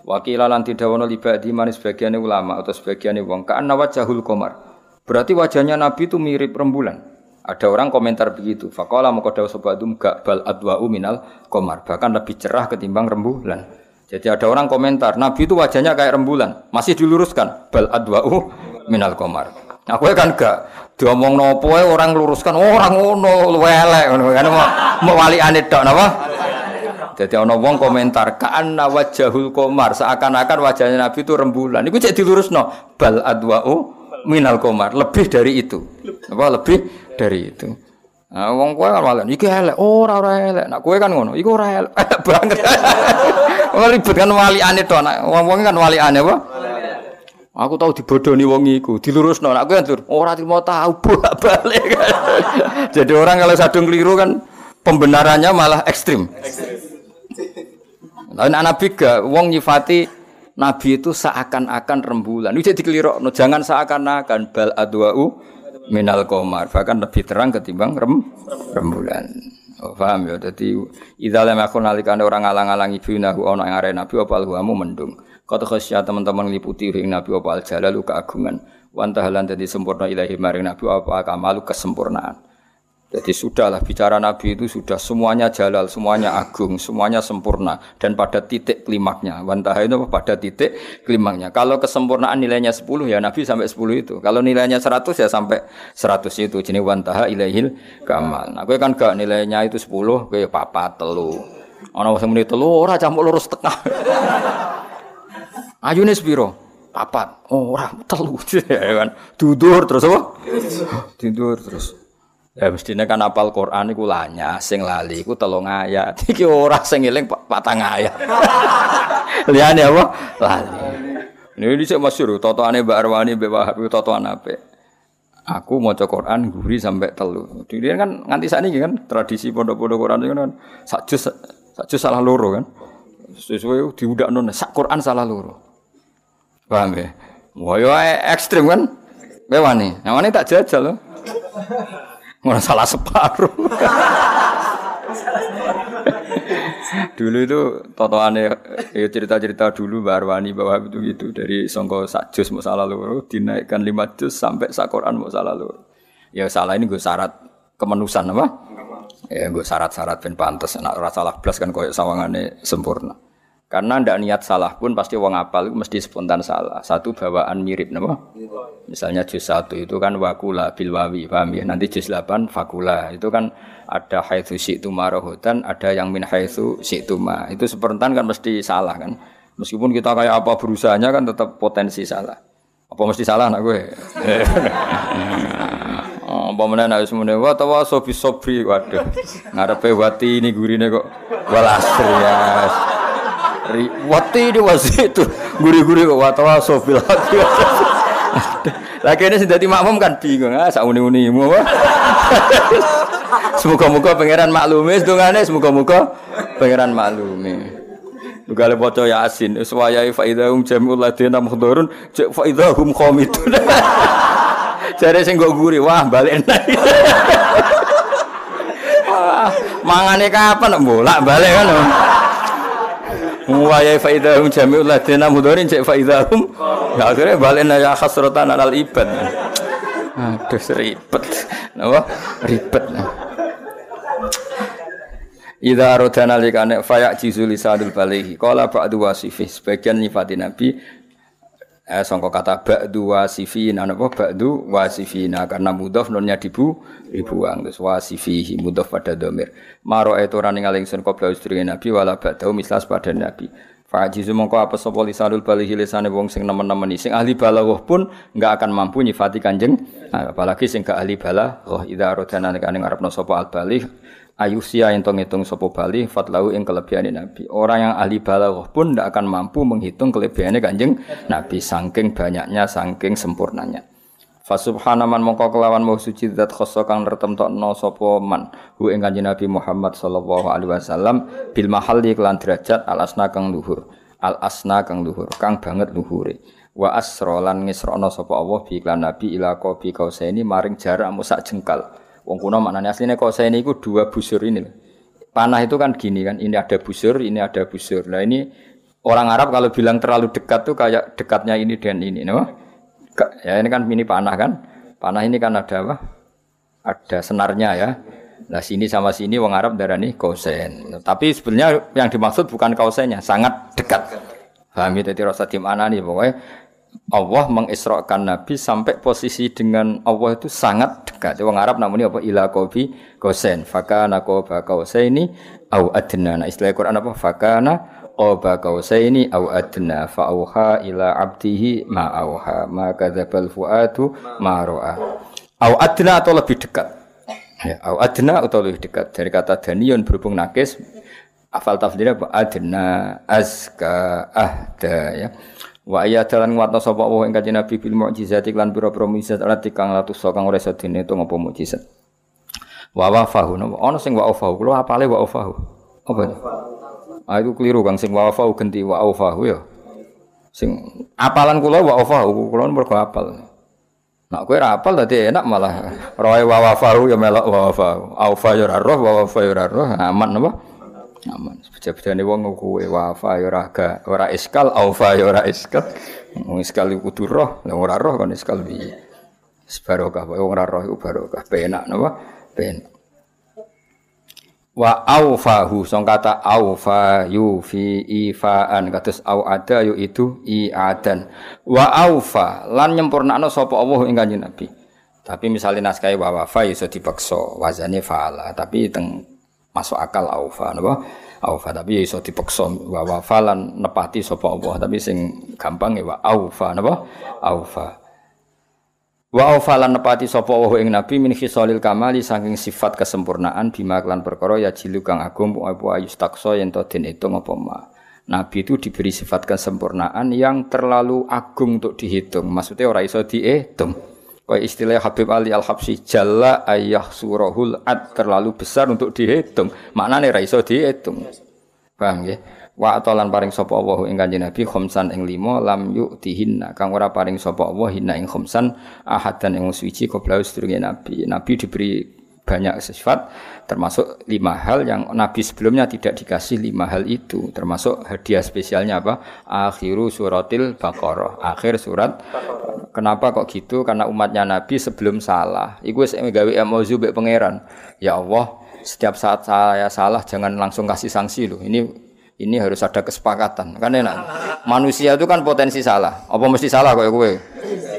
Wakila lan tidhawono libadi manis sebagian ulama atau sebagian wong ka'anna wajahul komar. Berarti wajahnya Nabi itu mirip rembulan. Ada orang komentar begitu. Fakola mengkodau sobadum gak bal adwa'u minal komar. Bahkan lebih cerah ketimbang rembulan. Jadi ada orang komentar, Nabi itu wajahnya kayak rembulan. Masih diluruskan. Bal adwa'u minal komar. Aku kan gak diomong nopo orang luruskan oh, orang ngono welek ngono kan mau wali tok napa jadi ana wong komentar ka'anna wajahul komar seakan-akan wajahnya Nabi itu rembulan. Iku cek dilurusno bal adwa'u minal komar lebih dari itu. Apa lebih dari itu. Nah, wong kowe kan malah iki elek, ora ora elek. Nak kowe kan ngono, iku ora elek banget. Wong ribet kan wali ane to, nak wong-wong kan wali ane apa? Aku tahu dibodoni wong iku, dilurusno. Nak kowe kan ora trimo tahu bolak-balik. Jadi orang kalau sadung keliru kan pembenarannya malah ekstrim. Nah, Nabi gak wong nyifati Nabi itu seakan-akan rembulan. Itu jadi no, jangan seakan-akan bal adwa'u minal komar. Bahkan lebih terang ketimbang rem, rembulan. Oh, paham ya? Jadi idza lam yakun nalikane orang alang-alangi nahu ana ing arep Nabi apa alhuamu mendung. Kata khasya teman-teman liputi ing Nabi apa al jalalu keagungan. Wantahalan dadi sempurna ilahi maring Nabi apa kamalu kesempurnaan. Jadi sudahlah bicara Nabi itu sudah semuanya jalal, semuanya agung, semuanya sempurna dan pada titik klimaknya. Wantaha itu pada titik klimaknya. Kalau kesempurnaan nilainya 10 ya Nabi sampai 10 itu. Kalau nilainya 100 ya sampai 100 itu. Jadi wantaha ilaihil kamal. Nah, gue kan gak nilainya itu 10, gue papa telu. Ana wong muni telu ora campur lurus tengah. Ayune sepiro? Papat. Oh, ora telu. ya kan. Dudur terus apa? Tidur terus. Ya mestinya kan apal Quran iku lanya, sing lali iku telung ayat. Iki ora sing eling patang ayat. Liyane apa? Lali. Ini dhisik masyhur totoane Mbak Arwani Mbak Wahab totoan apik. Aku maca Quran guri sampai telu. Dene kan nganti sakniki kan tradisi pondok-pondok Quran itu kan sak juz salah loro kan. Sesuai diudakno sak Quran salah loro. Paham ya? Wah, ekstrim kan? Bewani. Yang mana tak jajal loh. Orang salah separuh. dulu itu totoane ya cerita-cerita dulu Mbak Arwani bahwa itu gitu dari songko sak jus mau salah loro dinaikkan lima jus sampai sak Quran mau salah loro. Ya salah ini gue syarat kemenusan apa? Ya gue syarat-syarat ben pantes nak ora salah blas kan koyo sawangane sempurna. Karena ndak niat salah pun pasti wong apal mesti spontan salah. Satu bawaan mirip napa? Misalnya juz satu itu kan wakula bil wawi, paham ya? Nanti juz 8 fakula. Itu kan ada haitsu syi'tu marohutan, ada yang min haitsu syi'tu ma. Itu spontan kan mesti salah kan. Meskipun kita kayak apa berusahanya kan tetap potensi salah. Apa mesti salah anak gue? Oh, apa mana nak semuanya wa tawa sobi sobri waduh ngarepe wati ini gurine kok walasri ya Wati di itu guri-guri kok watawa sobil lagi. Lagi ini sudah makmum kan bingung ah sak uni mu Semoga-moga pangeran maklumi sedungane semoga-moga pangeran maklumi. Gale bocah Yasin, suwayai fa idahum jami'ul ladina muhdharun, cek fa idahum qomidun. Jare sing nggo guri, wah balik Mangane kapan bolak balik kan. Wa ya faidahum jami'ul ladina mudharin cek faidahum. Ya akhirnya balen ya khasratan alal ibad. Aduh ribet. Napa? Ribet. Idza aradana likane fayak jizul lisadul balighi. Qala ba'du wasifih sebagian nyifati Nabi eh, sangka kata ba'du wasifina napa ba'du wasifina. Karena mudhaf nonnya dibu dibuang. Terus wasifihi mudhaf pada domir. Maro itu ora ning ingsun qabla istri nabi wala ba'du mislas pada nabi. Fajizu mongko apa sapa lisanul balihi lisane wong sing nemen-nemen sing ahli balaghah pun enggak akan mampu nyifati kanjeng apalagi sing gak ahli balaghah. Idza rodana nek ngarepno sapa al baligh ayusia yang ngitung sopo bali fatlau ing kelebihan Nabi. Orang yang ahli balaghah pun tidak akan mampu menghitung kelebihannya kanjeng Nabi saking banyaknya, saking sempurnanya. Fa subhanaman mongko kelawan mau suci zat khosso kang nertemtokno sapa man hu ing kanjeng Nabi Muhammad sallallahu alaihi wasallam bil mahalli kelan derajat al asna kang luhur al asna kang luhur kang banget luhure wa asra lan ngisrono sapa Allah bi iklan Nabi ila qabi kausaini maring jarak musak jengkal wong kuno maknane asline kausaini iku dua busur ini panah itu kan gini kan ini ada busur ini ada busur nah ini orang Arab kalau bilang terlalu dekat tuh kayak dekatnya ini dan ini no? ya ini kan mini panah kan. Panah ini kan ada apa? Ada senarnya ya. Nah sini sama sini wong Arab darani kosen. Tapi sebenarnya yang dimaksud bukan kausennya, sangat dekat. Paham itu ya, rasa tim nih pokoknya Allah mengisrakan Nabi sampai posisi dengan Allah itu sangat dekat. Wong Arab namanya apa? Ila kobi kosen. Fakana koba ini au adna. Nah istilah Quran apa? Fakana qaba qausaini au adna fa auha ila abdihi ma auha ma kadzabal fuadu ma ra'a au adna atau lebih dekat ya au adna atau lebih dekat dari kata danion berhubung nakis afal tafsirnya apa adna azka ahda ya wa ayat dalan nguatno sapa Allah ing kanjeng Nabi bil mukjizat lan pira-pira mukjizat alat kang latus kang ora iso dene to ngopo mukjizat wa wafahu ana sing wa wafahu kula apale wa wafahu apa Ah itu keliru Kang sing wafau ganti wa aufahu ya. Sing apalan kula wa aufahu kula mergo apal. Nak kowe ra apal dadi enak malah roe wa wafahu ya melok wa wafahu. Aufa ya roh wa wafa ya roh aman apa? Aman. Beja-bejane wong kowe wafa ya ora ga ora iskal aufa ya iskal. Wong iskal iku kudu roh, lah ora roh kon iskal piye? Barokah wong ora roh iku barokah. Penak napa? Penak wa aufahu song kata aufa yufi ifaan kados au ada yu itu iadan wa aufa lan nyempurnakno sapa Allah ing kanjeng Nabi tapi misalnya naskah wa wafa iso dipaksa wazane faala tapi teng masuk akal aufa napa aufa tapi iso dipaksa wa wafa lan nepati sapa Allah tapi sing gampang ya wa aufa napa aufa Wa aufalan nepati sapa wa ing nabi min khisalil kamali saking sifat kesempurnaan bima klan perkara ya jilu kang agung apa ayus takso yen to den hitung apa ma. Nabi itu diberi sifat kesempurnaan yang terlalu agung untuk dihitung. Maksudnya ora iso dihitung. Kaya istilah Habib Ali Al-Habsyi jalla ayah surahul ad terlalu besar untuk dihitung. Maknanya ora iso dihitung. Paham ya? Wa atolan paring sapa Allah ing Kanjeng Nabi khamsan ing lima lam yu'tihinna kang ora paring sapa Allah hinna ing khamsan ahadan ing suci qabla sedurunge Nabi. Nabi diberi banyak sifat termasuk lima hal yang Nabi sebelumnya tidak dikasih lima hal itu. Termasuk hadiah spesialnya apa? Akhiru suratil baqarah. Akhir surat. Kenapa kok gitu? Karena umatnya Nabi sebelum salah. Iku wis gawe mbek pangeran. Ya Allah setiap saat saya salah jangan langsung kasih sanksi loh ini ini harus ada kesepakatan. Kan enak. Manusia itu kan potensi salah. Apa mesti salah kok kowe?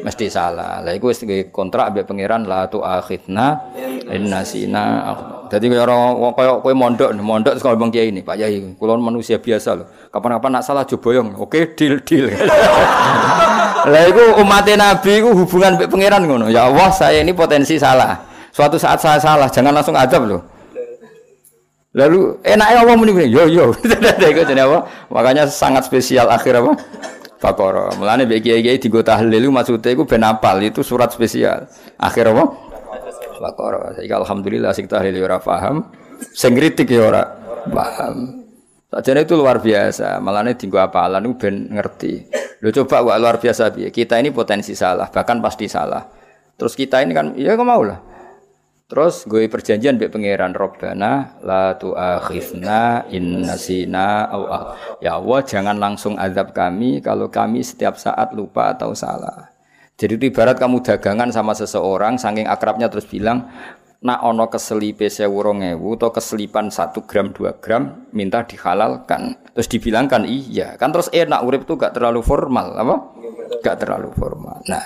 Mesti salah. Lah iku wis kontrak ambek pangeran la tu akhidna innasina. Dadi kaya ora kaya kowe mondok, mondok terus ngomong kiai ini, Pak Yai, kula manusia biasa loh. Kapan-kapan nak salah boyong. Oke, deal deal. Lah iku umat Nabi iku hubungan ambek pangeran ngono. Ya Allah, saya ini potensi salah. Suatu saat saya salah, jangan langsung adab loh. Lalu enaknya Allah muni yo yo. Iku jenenge apa? Makanya sangat spesial akhir apa? Baqarah. Mulane mbek kiai-kiai digo tahlil maksudnya iku ben apal itu surat spesial. Akhir apa? Baqarah. Saiki alhamdulillah sing tahlil ora paham, sing kritik ya ora paham. Sajane itu luar biasa. Malahnya tinggu apalan itu ben ngerti. Lo coba wak luar biasa piye. Kita ini potensi salah, bahkan pasti salah. Terus kita ini kan, ya kok mau lah. Terus gue perjanjian be pangeran Robbana la tu'akhizna in nasina au Ya Allah jangan langsung azab kami kalau kami setiap saat lupa atau salah. Jadi itu ibarat kamu dagangan sama seseorang saking akrabnya terus bilang nak ono keselipe sewurongewu atau keselipan satu gram dua gram minta dihalalkan. Terus dibilangkan iya. Kan terus enak urip itu gak terlalu formal apa? Gak terlalu formal. Nah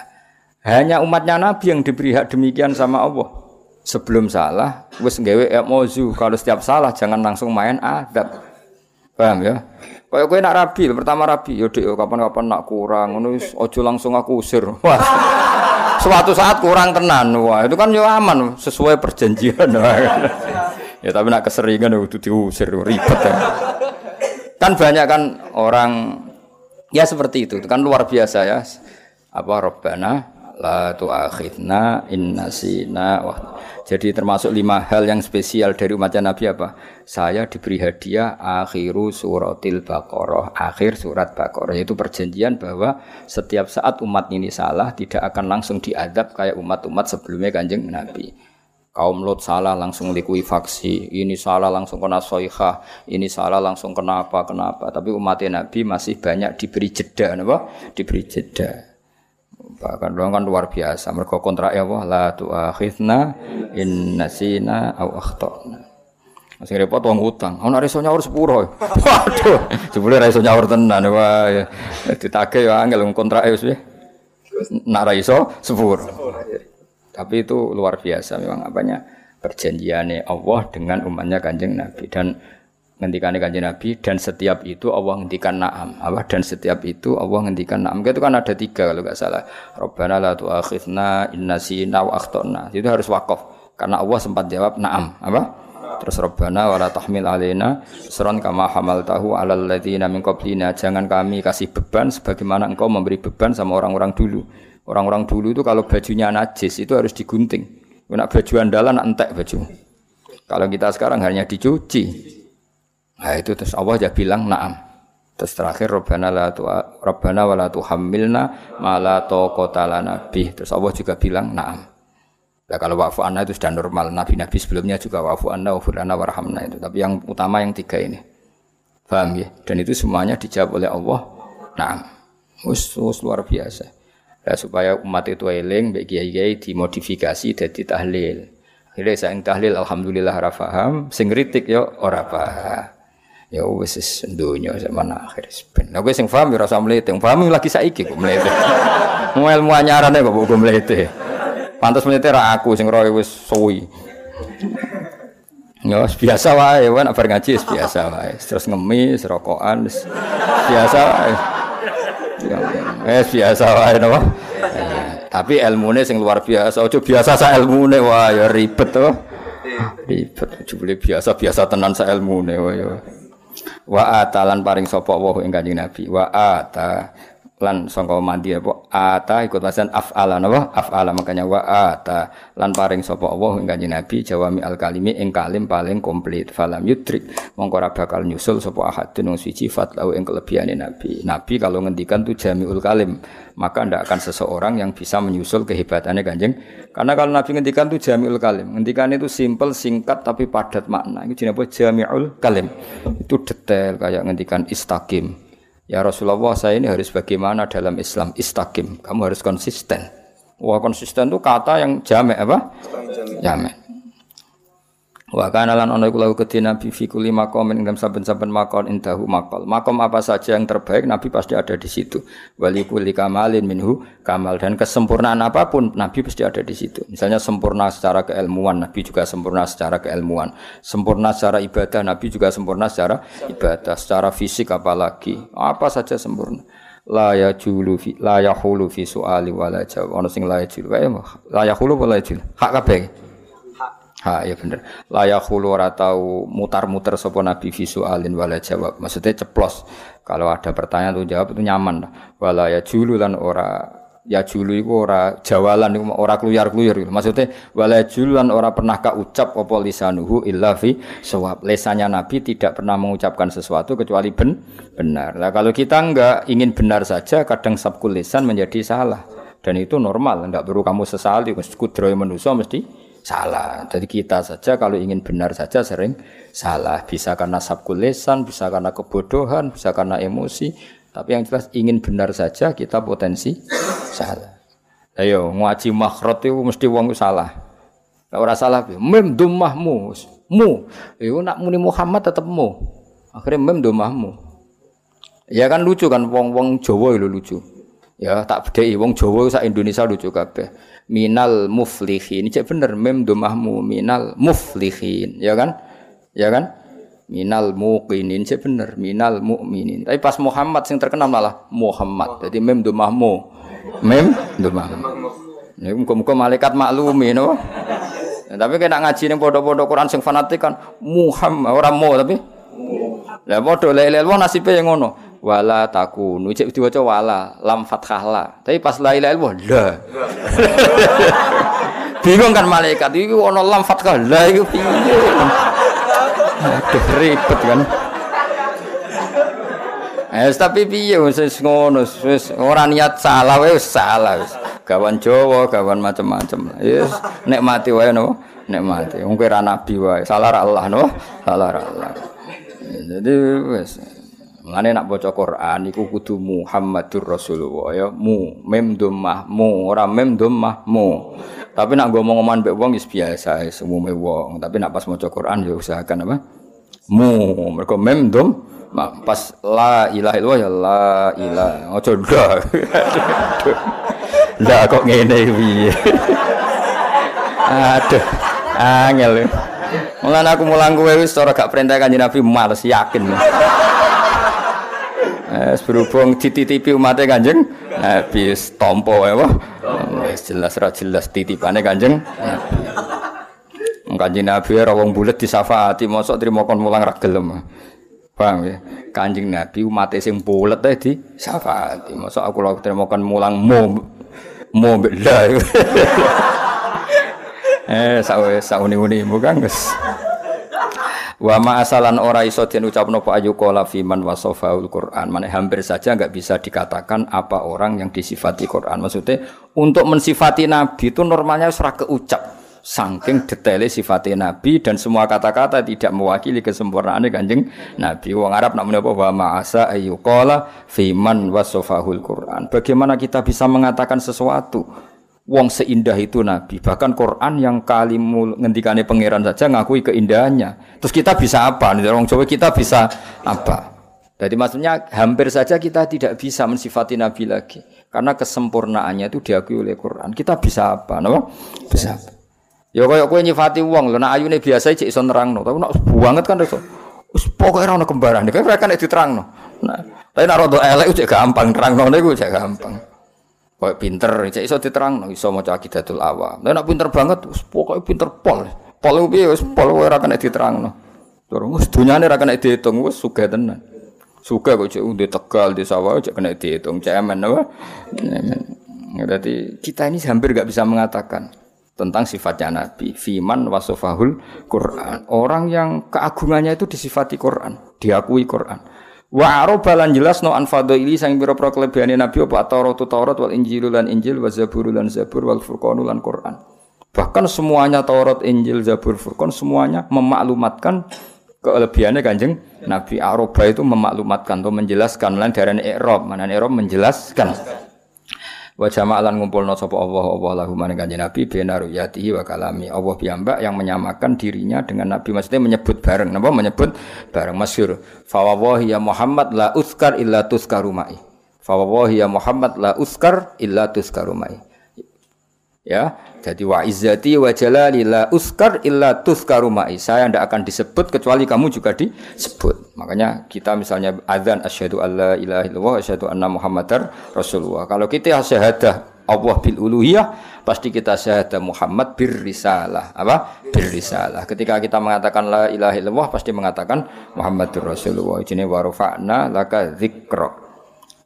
hanya umatnya Nabi yang diberi hak demikian sama Allah sebelum salah wis nggawe emozu kalau setiap salah jangan langsung main adab. Paham ya? Kayak kowe nak rabi pertama rabi. Yo dek kapan-kapan nak kurang. Ngono ojo langsung aku usir. Wah. Suatu saat kurang tenan. Wah itu kan yo aman sesuai perjanjian. Ya tapi nak keseringan itu diusir ribet ya. Kan banyak kan orang ya seperti itu. Kan luar biasa ya. Apa robbana la tu'akhidna in nasina wa jadi termasuk lima hal yang spesial dari umatnya Nabi apa? Saya diberi hadiah akhiru suratil Baqarah, akhir surat Baqarah yaitu perjanjian bahwa setiap saat umat ini salah tidak akan langsung diadab kayak umat-umat sebelumnya Kanjeng Nabi. Kaum Lot salah langsung likuifaksi, ini salah langsung kena soihah, ini salah langsung kenapa kenapa. Tapi umat Nabi masih banyak diberi jeda, apa? Diberi jeda. Bahkan dong kan luar biasa. Mereka kontrak ya Allah la tu'akhidna in nasina aw akhtana. Masih repot wong utang. Ono iso nyaur sepuro. Waduh, jebule iso nyaur tenan wae. Ditagih ya angel kontrak wis piye. Nak ra iso. Tapi itu luar biasa memang apanya perjanjiannya Allah dengan umatnya Kanjeng Nabi dan ngendikane kanjeng Nabi dan setiap itu Allah ngendikan na'am. Apa? Dan setiap itu Allah ngendikan na'am. Itu kan ada tiga kalau nggak salah. Rabbana la tu'akhidna sina wa akhtana itu harus wakaf. Karena Allah sempat jawab na'am. Apa? Terus Rabbana wa la tahmil alaina suran kama hamaltahu alal ladzina min qablina. Jangan kami kasih beban sebagaimana engkau memberi beban sama orang-orang dulu. Orang-orang dulu itu kalau bajunya najis itu harus digunting. Nak baju andalan entek baju. Kalau kita sekarang hanya dicuci Nah itu terus Allah aja bilang naam. Terus terakhir Rabbana la tu Rabbana wa la tuhammilna ma la taqata lana Terus Allah juga bilang naam. Nah kalau wa'fu anna itu sudah normal. Nabi-nabi sebelumnya juga wa'fu anna wa furana warhamna itu. Tapi yang utama yang tiga ini. Paham ya? Dan itu semuanya dijawab oleh Allah. Naam. Us, us luar biasa. Nah, supaya umat itu eling, baik kiai-kiai dimodifikasi jadi tahlil. Akhirnya saya tahlil, alhamdulillah rafaham, sing kritik yo ora paham ya wis wis donya zaman akhir ben. Lah kowe sing paham ya rasa mlete, paham lagi saiki kok mlete. Mau ilmu anyarane kok kok mlete. Pantes mlete ra aku sing roe wis suwi. Ya biasa wae, wae nek ngaji biasa wae. Terus ngemis, rokokan biasa wae. Ya, biasa wae napa? Tapi ilmune sing luar biasa. Ojo biasa sa ilmune wah ya ribet to. Ribet, jebule biasa-biasa tenan sa ilmune wah ya. Wa atalan paring sapa wa ing Kanjeng Nabi. Wa ata lan sangka mandi apa? Ata ikut pasan af'ala napa? Af'ala makanya wa ata. Lan paring sapa Allah ing kanjeng Nabi jawami al kalimi ing kalim paling komplit. Falam yudrik mongko ora bakal nyusul sapa ahadun wong siji fatlau ing kelebihane Nabi. Nabi kalau ngendikan tu jamiul kalim maka ndak akan seseorang yang bisa menyusul kehebatannya kanjeng. Karena kalau Nabi ngendikan tu jamiul kalim ngendikan itu simple singkat tapi padat makna. Itu jenenge jamiul kalim. Itu detail kayak ngendikan istakim Ya Rasulullah saya ini harus bagaimana dalam Islam istakim. Kamu harus konsisten. Wah konsisten itu kata yang jamek apa? Jamek. Wa kana lan ana iku lahu kedhi Nabi fi kulli maqamin dalam saben-saben maqam indahu maqal. Makom apa saja yang terbaik Nabi pasti ada di situ. Wali kulli kamalin minhu kamal dan kesempurnaan apa pun Nabi pasti ada di situ. Misalnya sempurna secara keilmuan, Nabi juga sempurna secara keilmuan. Sempurna secara ibadah, Nabi juga sempurna secara ibadah. Secara fisik apalagi. Apa saja sempurna la ya julu fi la yahulu fi suali wala jawab ono sing la ya julu la yahulu wala julu hak kabeh Ha ya bener. Layak hulu ora tau mutar-muter sapa nabi visualin wala jawab. Maksudnya ceplos. Kalau ada pertanyaan tuh jawab itu nyaman. Wala ya julu lan ora ya julu iku ora jawalan iku ora kluyar-kluyur. Maksudnya wala julu lan ora pernah ka ucap apa lisanuhu illa fi sawab. Lesannya nabi tidak pernah mengucapkan sesuatu kecuali ben benar. Nah, kalau kita enggak ingin benar saja kadang sabkul lisan menjadi salah. Dan itu normal, enggak perlu kamu sesali, kudroy manusia mesti salah. Jadi kita saja kalau ingin benar saja sering salah. Bisa karena sabkul lesan, bisa karena kebodohan, bisa karena emosi. Tapi yang jelas ingin benar saja kita potensi salah. Ayo ngaji makhrot itu mesti wong salah. Ora salah, mem dumahmu, mu. Yo nak muni Muhammad tetep mu. Akhirnya mem dumahmu. Ya kan lucu kan wong-wong Jawa itu lucu. Ya tak bedheki wong Jawa sak Indonesia lucu kabeh minal muflihin. Cek bener mem domahmu minal muflihin, ya kan? Ya kan? Minal muqinin cek bener minal mukminin. Tapi pas Muhammad sing terkenal malah Muhammad. Jadi mem domahmu. Mem domahmu. Ini muka-muka malaikat maklumi no. Ya, tapi kena ngaji ning pondok-pondok Quran sing fanatik kan Muhammad orang mau tapi Lah la ilaha illallah nasibe yang ngono. Wala takunu cek diwaca wala lam fathah la. Tapi pas la ilaha illallah la. Bingung kan malaikat iki ana lam fathah la iku piye. Aduh ribet kan. Eh tapi piye wis ngono wis ora niat salah wis salah wis. Gawan Jawa, gawan macam-macam. Yes, nikmati wae no, nikmati. Wong kira nabi wae. Salah Allah no, salah Allah. Jadi wes Mulane nak baca Quran iku kudu Muhammadur Rasulullah ya mu mem dhammah mu ora mem dhammah mu. Tapi nak ngomong omongan mbek wong wis biasa wong. Tapi nak pas maca Quran ya usahakan apa? Mu mergo mem dham pas la ilaha illallah ya la ilaha. Ojo ndak. Lah kok ngene piye? Aduh. Angel. Mulane aku mulang kowe wis ora gak perintah Kanjeng Nabi males yakin. Eh berhubung dititipi umatnya Kanjeng Nabi tompo ya wah. Wis jelas ra jelas titipane Kanjeng. Kanjeng Nabi ora wong bulet disafaati mosok trimo kon mulang ra gelem. Paham ya? Kanjeng Nabi umatnya sing bulet ae di syafaati. Mosok aku lho trimo kon mulang mo mo lah. eh sawe sauni-uni bukan guys. Wa ma asalan ora iso den ucapno apa ayu qala fiman wasafaul Quran. Mane hampir saja enggak bisa dikatakan apa orang yang disifati Quran. Maksudnya untuk mensifati nabi itu normalnya ora keucap. Saking detailnya sifatnya Nabi dan semua kata-kata tidak mewakili kesempurnaan kanjeng Nabi. Wong Arab nak apa wa ma'asa ayyuqala fiman wasofahul Quran. Bagaimana kita bisa mengatakan sesuatu Wong seindah itu Nabi. Bahkan Quran yang kalimu ngendikane pangeran saja ngakui keindahannya. Terus kita bisa apa? Nih orang Jawa kita bisa apa? Jadi maksudnya hampir saja kita tidak bisa mensifati Nabi lagi. Karena kesempurnaannya itu diakui oleh Quran. Kita bisa apa? No? Bisa apa? Ya kaya kowe nyifati wong lho nek ayune biasa cek iso nerangno, tapi nek banget kan iso. Wis pokoke ora ono kembaran. Kan mereka nek diterangno. Nah, tapi nek rada elek cek gampang nerangno niku cek gampang. Kayak pinter, cek iso diterang, iso maca akidatul awam. Lah nek pinter banget, pokoknya pinter pol. Pol wis pol ora kena diterangno. Terus wis dunyane ora kena diitung, wis sugih tenan. Sugih kok cek di Tegal, di sawah cek kena diitung, cemen apa? Berarti kita ini hampir gak bisa mengatakan tentang sifatnya Nabi. Fiman wasofahul Quran. Orang yang keagungannya itu disifati Quran, diakui Quran. Wa aroba lan jelas no an fadaili sang pira pro kelebihane nabi apa Taurat Taurat wal Injil lan Injil wa Zabur lan Zabur wal Furqan lan Quran. Bahkan semuanya Taurat, Injil, Zabur, Furqan semuanya memaklumatkan kelebihannya Kanjeng Nabi Aroba itu memaklumatkan atau menjelaskan lan darane i'rab, mana i'rab menjelaskan. Wa jama'alan ngumpulna sapa Allah Allah lahu maring kanjeng Nabi bena ruyatihi wa kalami. Allah piyambak yang menyamakan dirinya dengan Nabi maksudnya menyebut bareng. Napa menyebut bareng masyhur. Fa wallahi ya Muhammad la uskar illa tuskaru mai. Fa wallahi ya Muhammad la uskar illa tuskaru mai. Ya, jadi wa izzati wa jalali la uskar illa tuskaru mai. Saya tidak akan disebut kecuali kamu juga disebut. Makanya kita misalnya azan asyhadu alla ilaha illallah asyhadu anna muhammadar rasulullah. Kalau kita syahadah Allah bil uluhiyah pasti kita syahadah Muhammad bir risalah. Apa? Bir risalah. Ketika kita mengatakan la ilaha illallah pasti mengatakan Muhammadur Rasulullah. Ini wa rafa'na laka dzikra.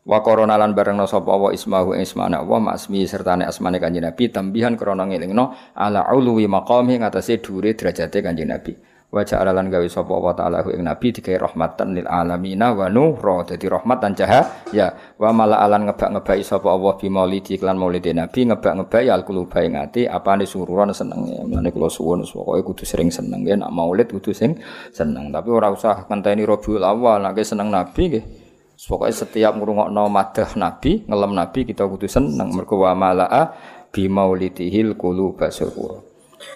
Wa korona lan bareng sapa wa ismahu ismane Allah masmi serta ne asmane Kanjeng Nabi tambihan krana ngelingno ala ulwi maqami ngatasé dhuwure derajate Kanjeng Nabi. Wa ja'ala lan gawe sapa wa ta'ala ing Nabi digawe rahmatan lil alamina wa nuhra dadi rahmat dan cahaya. Wa mala alan ngebak-ngebaki sapa Allah bi maulidi lan maulide Nabi ngebak-ngebaki al quluba ing ati apane sururan seneng. Mane kula suwun pokoke kudu sering seneng ya nak maulid kudu sing seneng. Tapi ora usah ngenteni Rabiul Awal nek seneng Nabi nggih. Pokoknya setiap ngrungokno madah Nabi, ngelem Nabi kita kudu seneng mergo wa malaa bi maulidihil quluba syukur.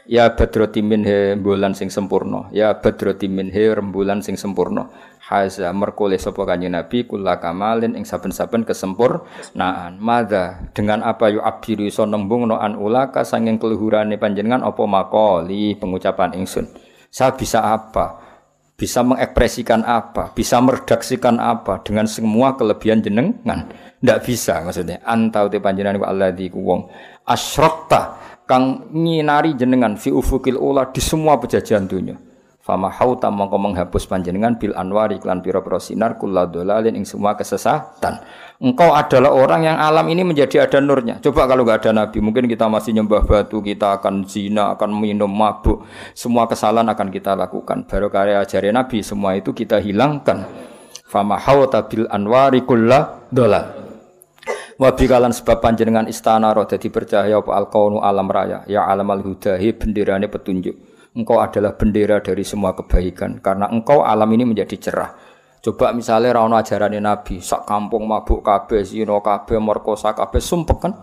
Ya badroti minhe bulan sing sempurna. Ya badroti minhe rembulan sing sempurna. Haza merkole sapa kanjeng Nabi kula kamalin ing saben-saben kesempurnaan. Mada dengan apa yu abiru iso nembungno an ulaka sanging keluhurane panjenengan apa makoli pengucapan ingsun. Saya bisa apa? Bisa mengekspresikan apa, bisa meredaksikan apa dengan semua kelebihan jenengan. Tidak bisa maksudnya. Antau te panjenengan wa alladzi wong asyrokta kang nyinari jenengan fi ufukil ula di semua pejajahan dunia. Fama hauta mongko menghapus panjenengan bil anwari klan pira-pira sinar kula dolalin ing semua kesesatan. Engkau adalah orang yang alam ini menjadi ada nurnya. Coba kalau nggak ada nabi, mungkin kita masih nyembah batu, kita akan zina, akan minum mabuk, semua kesalahan akan kita lakukan. Baru karya ajaran nabi, semua itu kita hilangkan. Fama hauta bil anwari kula dolal. Wabi kalan sebab panjenengan istana roh dadi bercahaya apa al alam raya ya alam al hudahi benderane petunjuk engkau adalah bendera dari semua kebaikan karena engkau alam ini menjadi cerah. Coba misalnya rano ajaran Nabi, sak kampung mabuk kabeh, zino kabeh, merkosa kabeh, sumpek kan?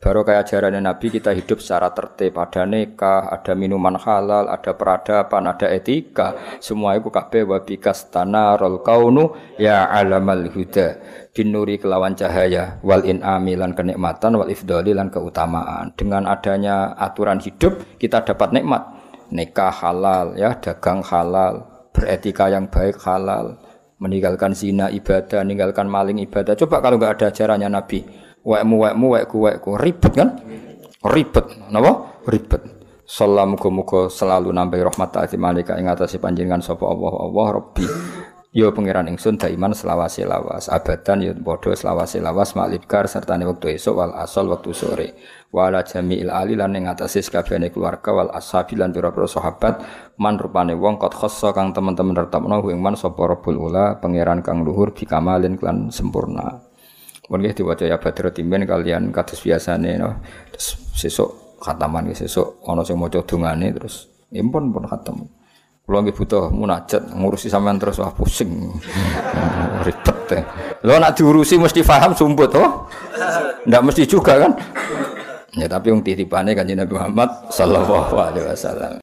Baru kayak ajaran Nabi kita hidup secara tertib, ada nikah, ada minuman halal, ada peradaban, ada etika. Semua itu kabeh wabikas tanarul kaunu ya alamal huda. Binuri kelawan cahaya, wal in'ami lan kenikmatan, wal ifdoli lan keutamaan. Dengan adanya aturan hidup, kita dapat nikmat nikah halal ya dagang halal beretika yang baik halal meninggalkan zina ibadah meninggalkan maling ibadah. Coba kalau nggak ada ajarannya nabi wekmu wekmu wekku wekku. Ribet kan? Ribet. Napa? Ribet. Salam muga selalu nambahi rahmat taati malika ing atase panjenengan sapa Allah. Allah Rabbi. Yo pangeran ingsun daiman selawase lawas abadan yo padha selawase lawas maklibkar serta wektu esuk wal asal wektu sore wala jami'il ali lan ing atase sakabehane keluarga wal ashabi lan pira-pira sahabat man rupane wong kot khassa kang teman-teman retapno ing man sapa rabbul ula pangeran kang luhur bikamalin klan sempurna Mun nggih diwaca ya badro timen kalian kados biasane no. Terus sesuk khataman sesuk ana sing maca dongane terus impun pun khatam. Kalau nggih butuh munajat ngurusi sampean terus wah pusing. Ribet teh. Lo nak diurusi mesti paham sumput oh. Ndak mesti juga kan? Ya tapi yang titipane kanjeng Nabi Muhammad sallallahu alaihi wasallam.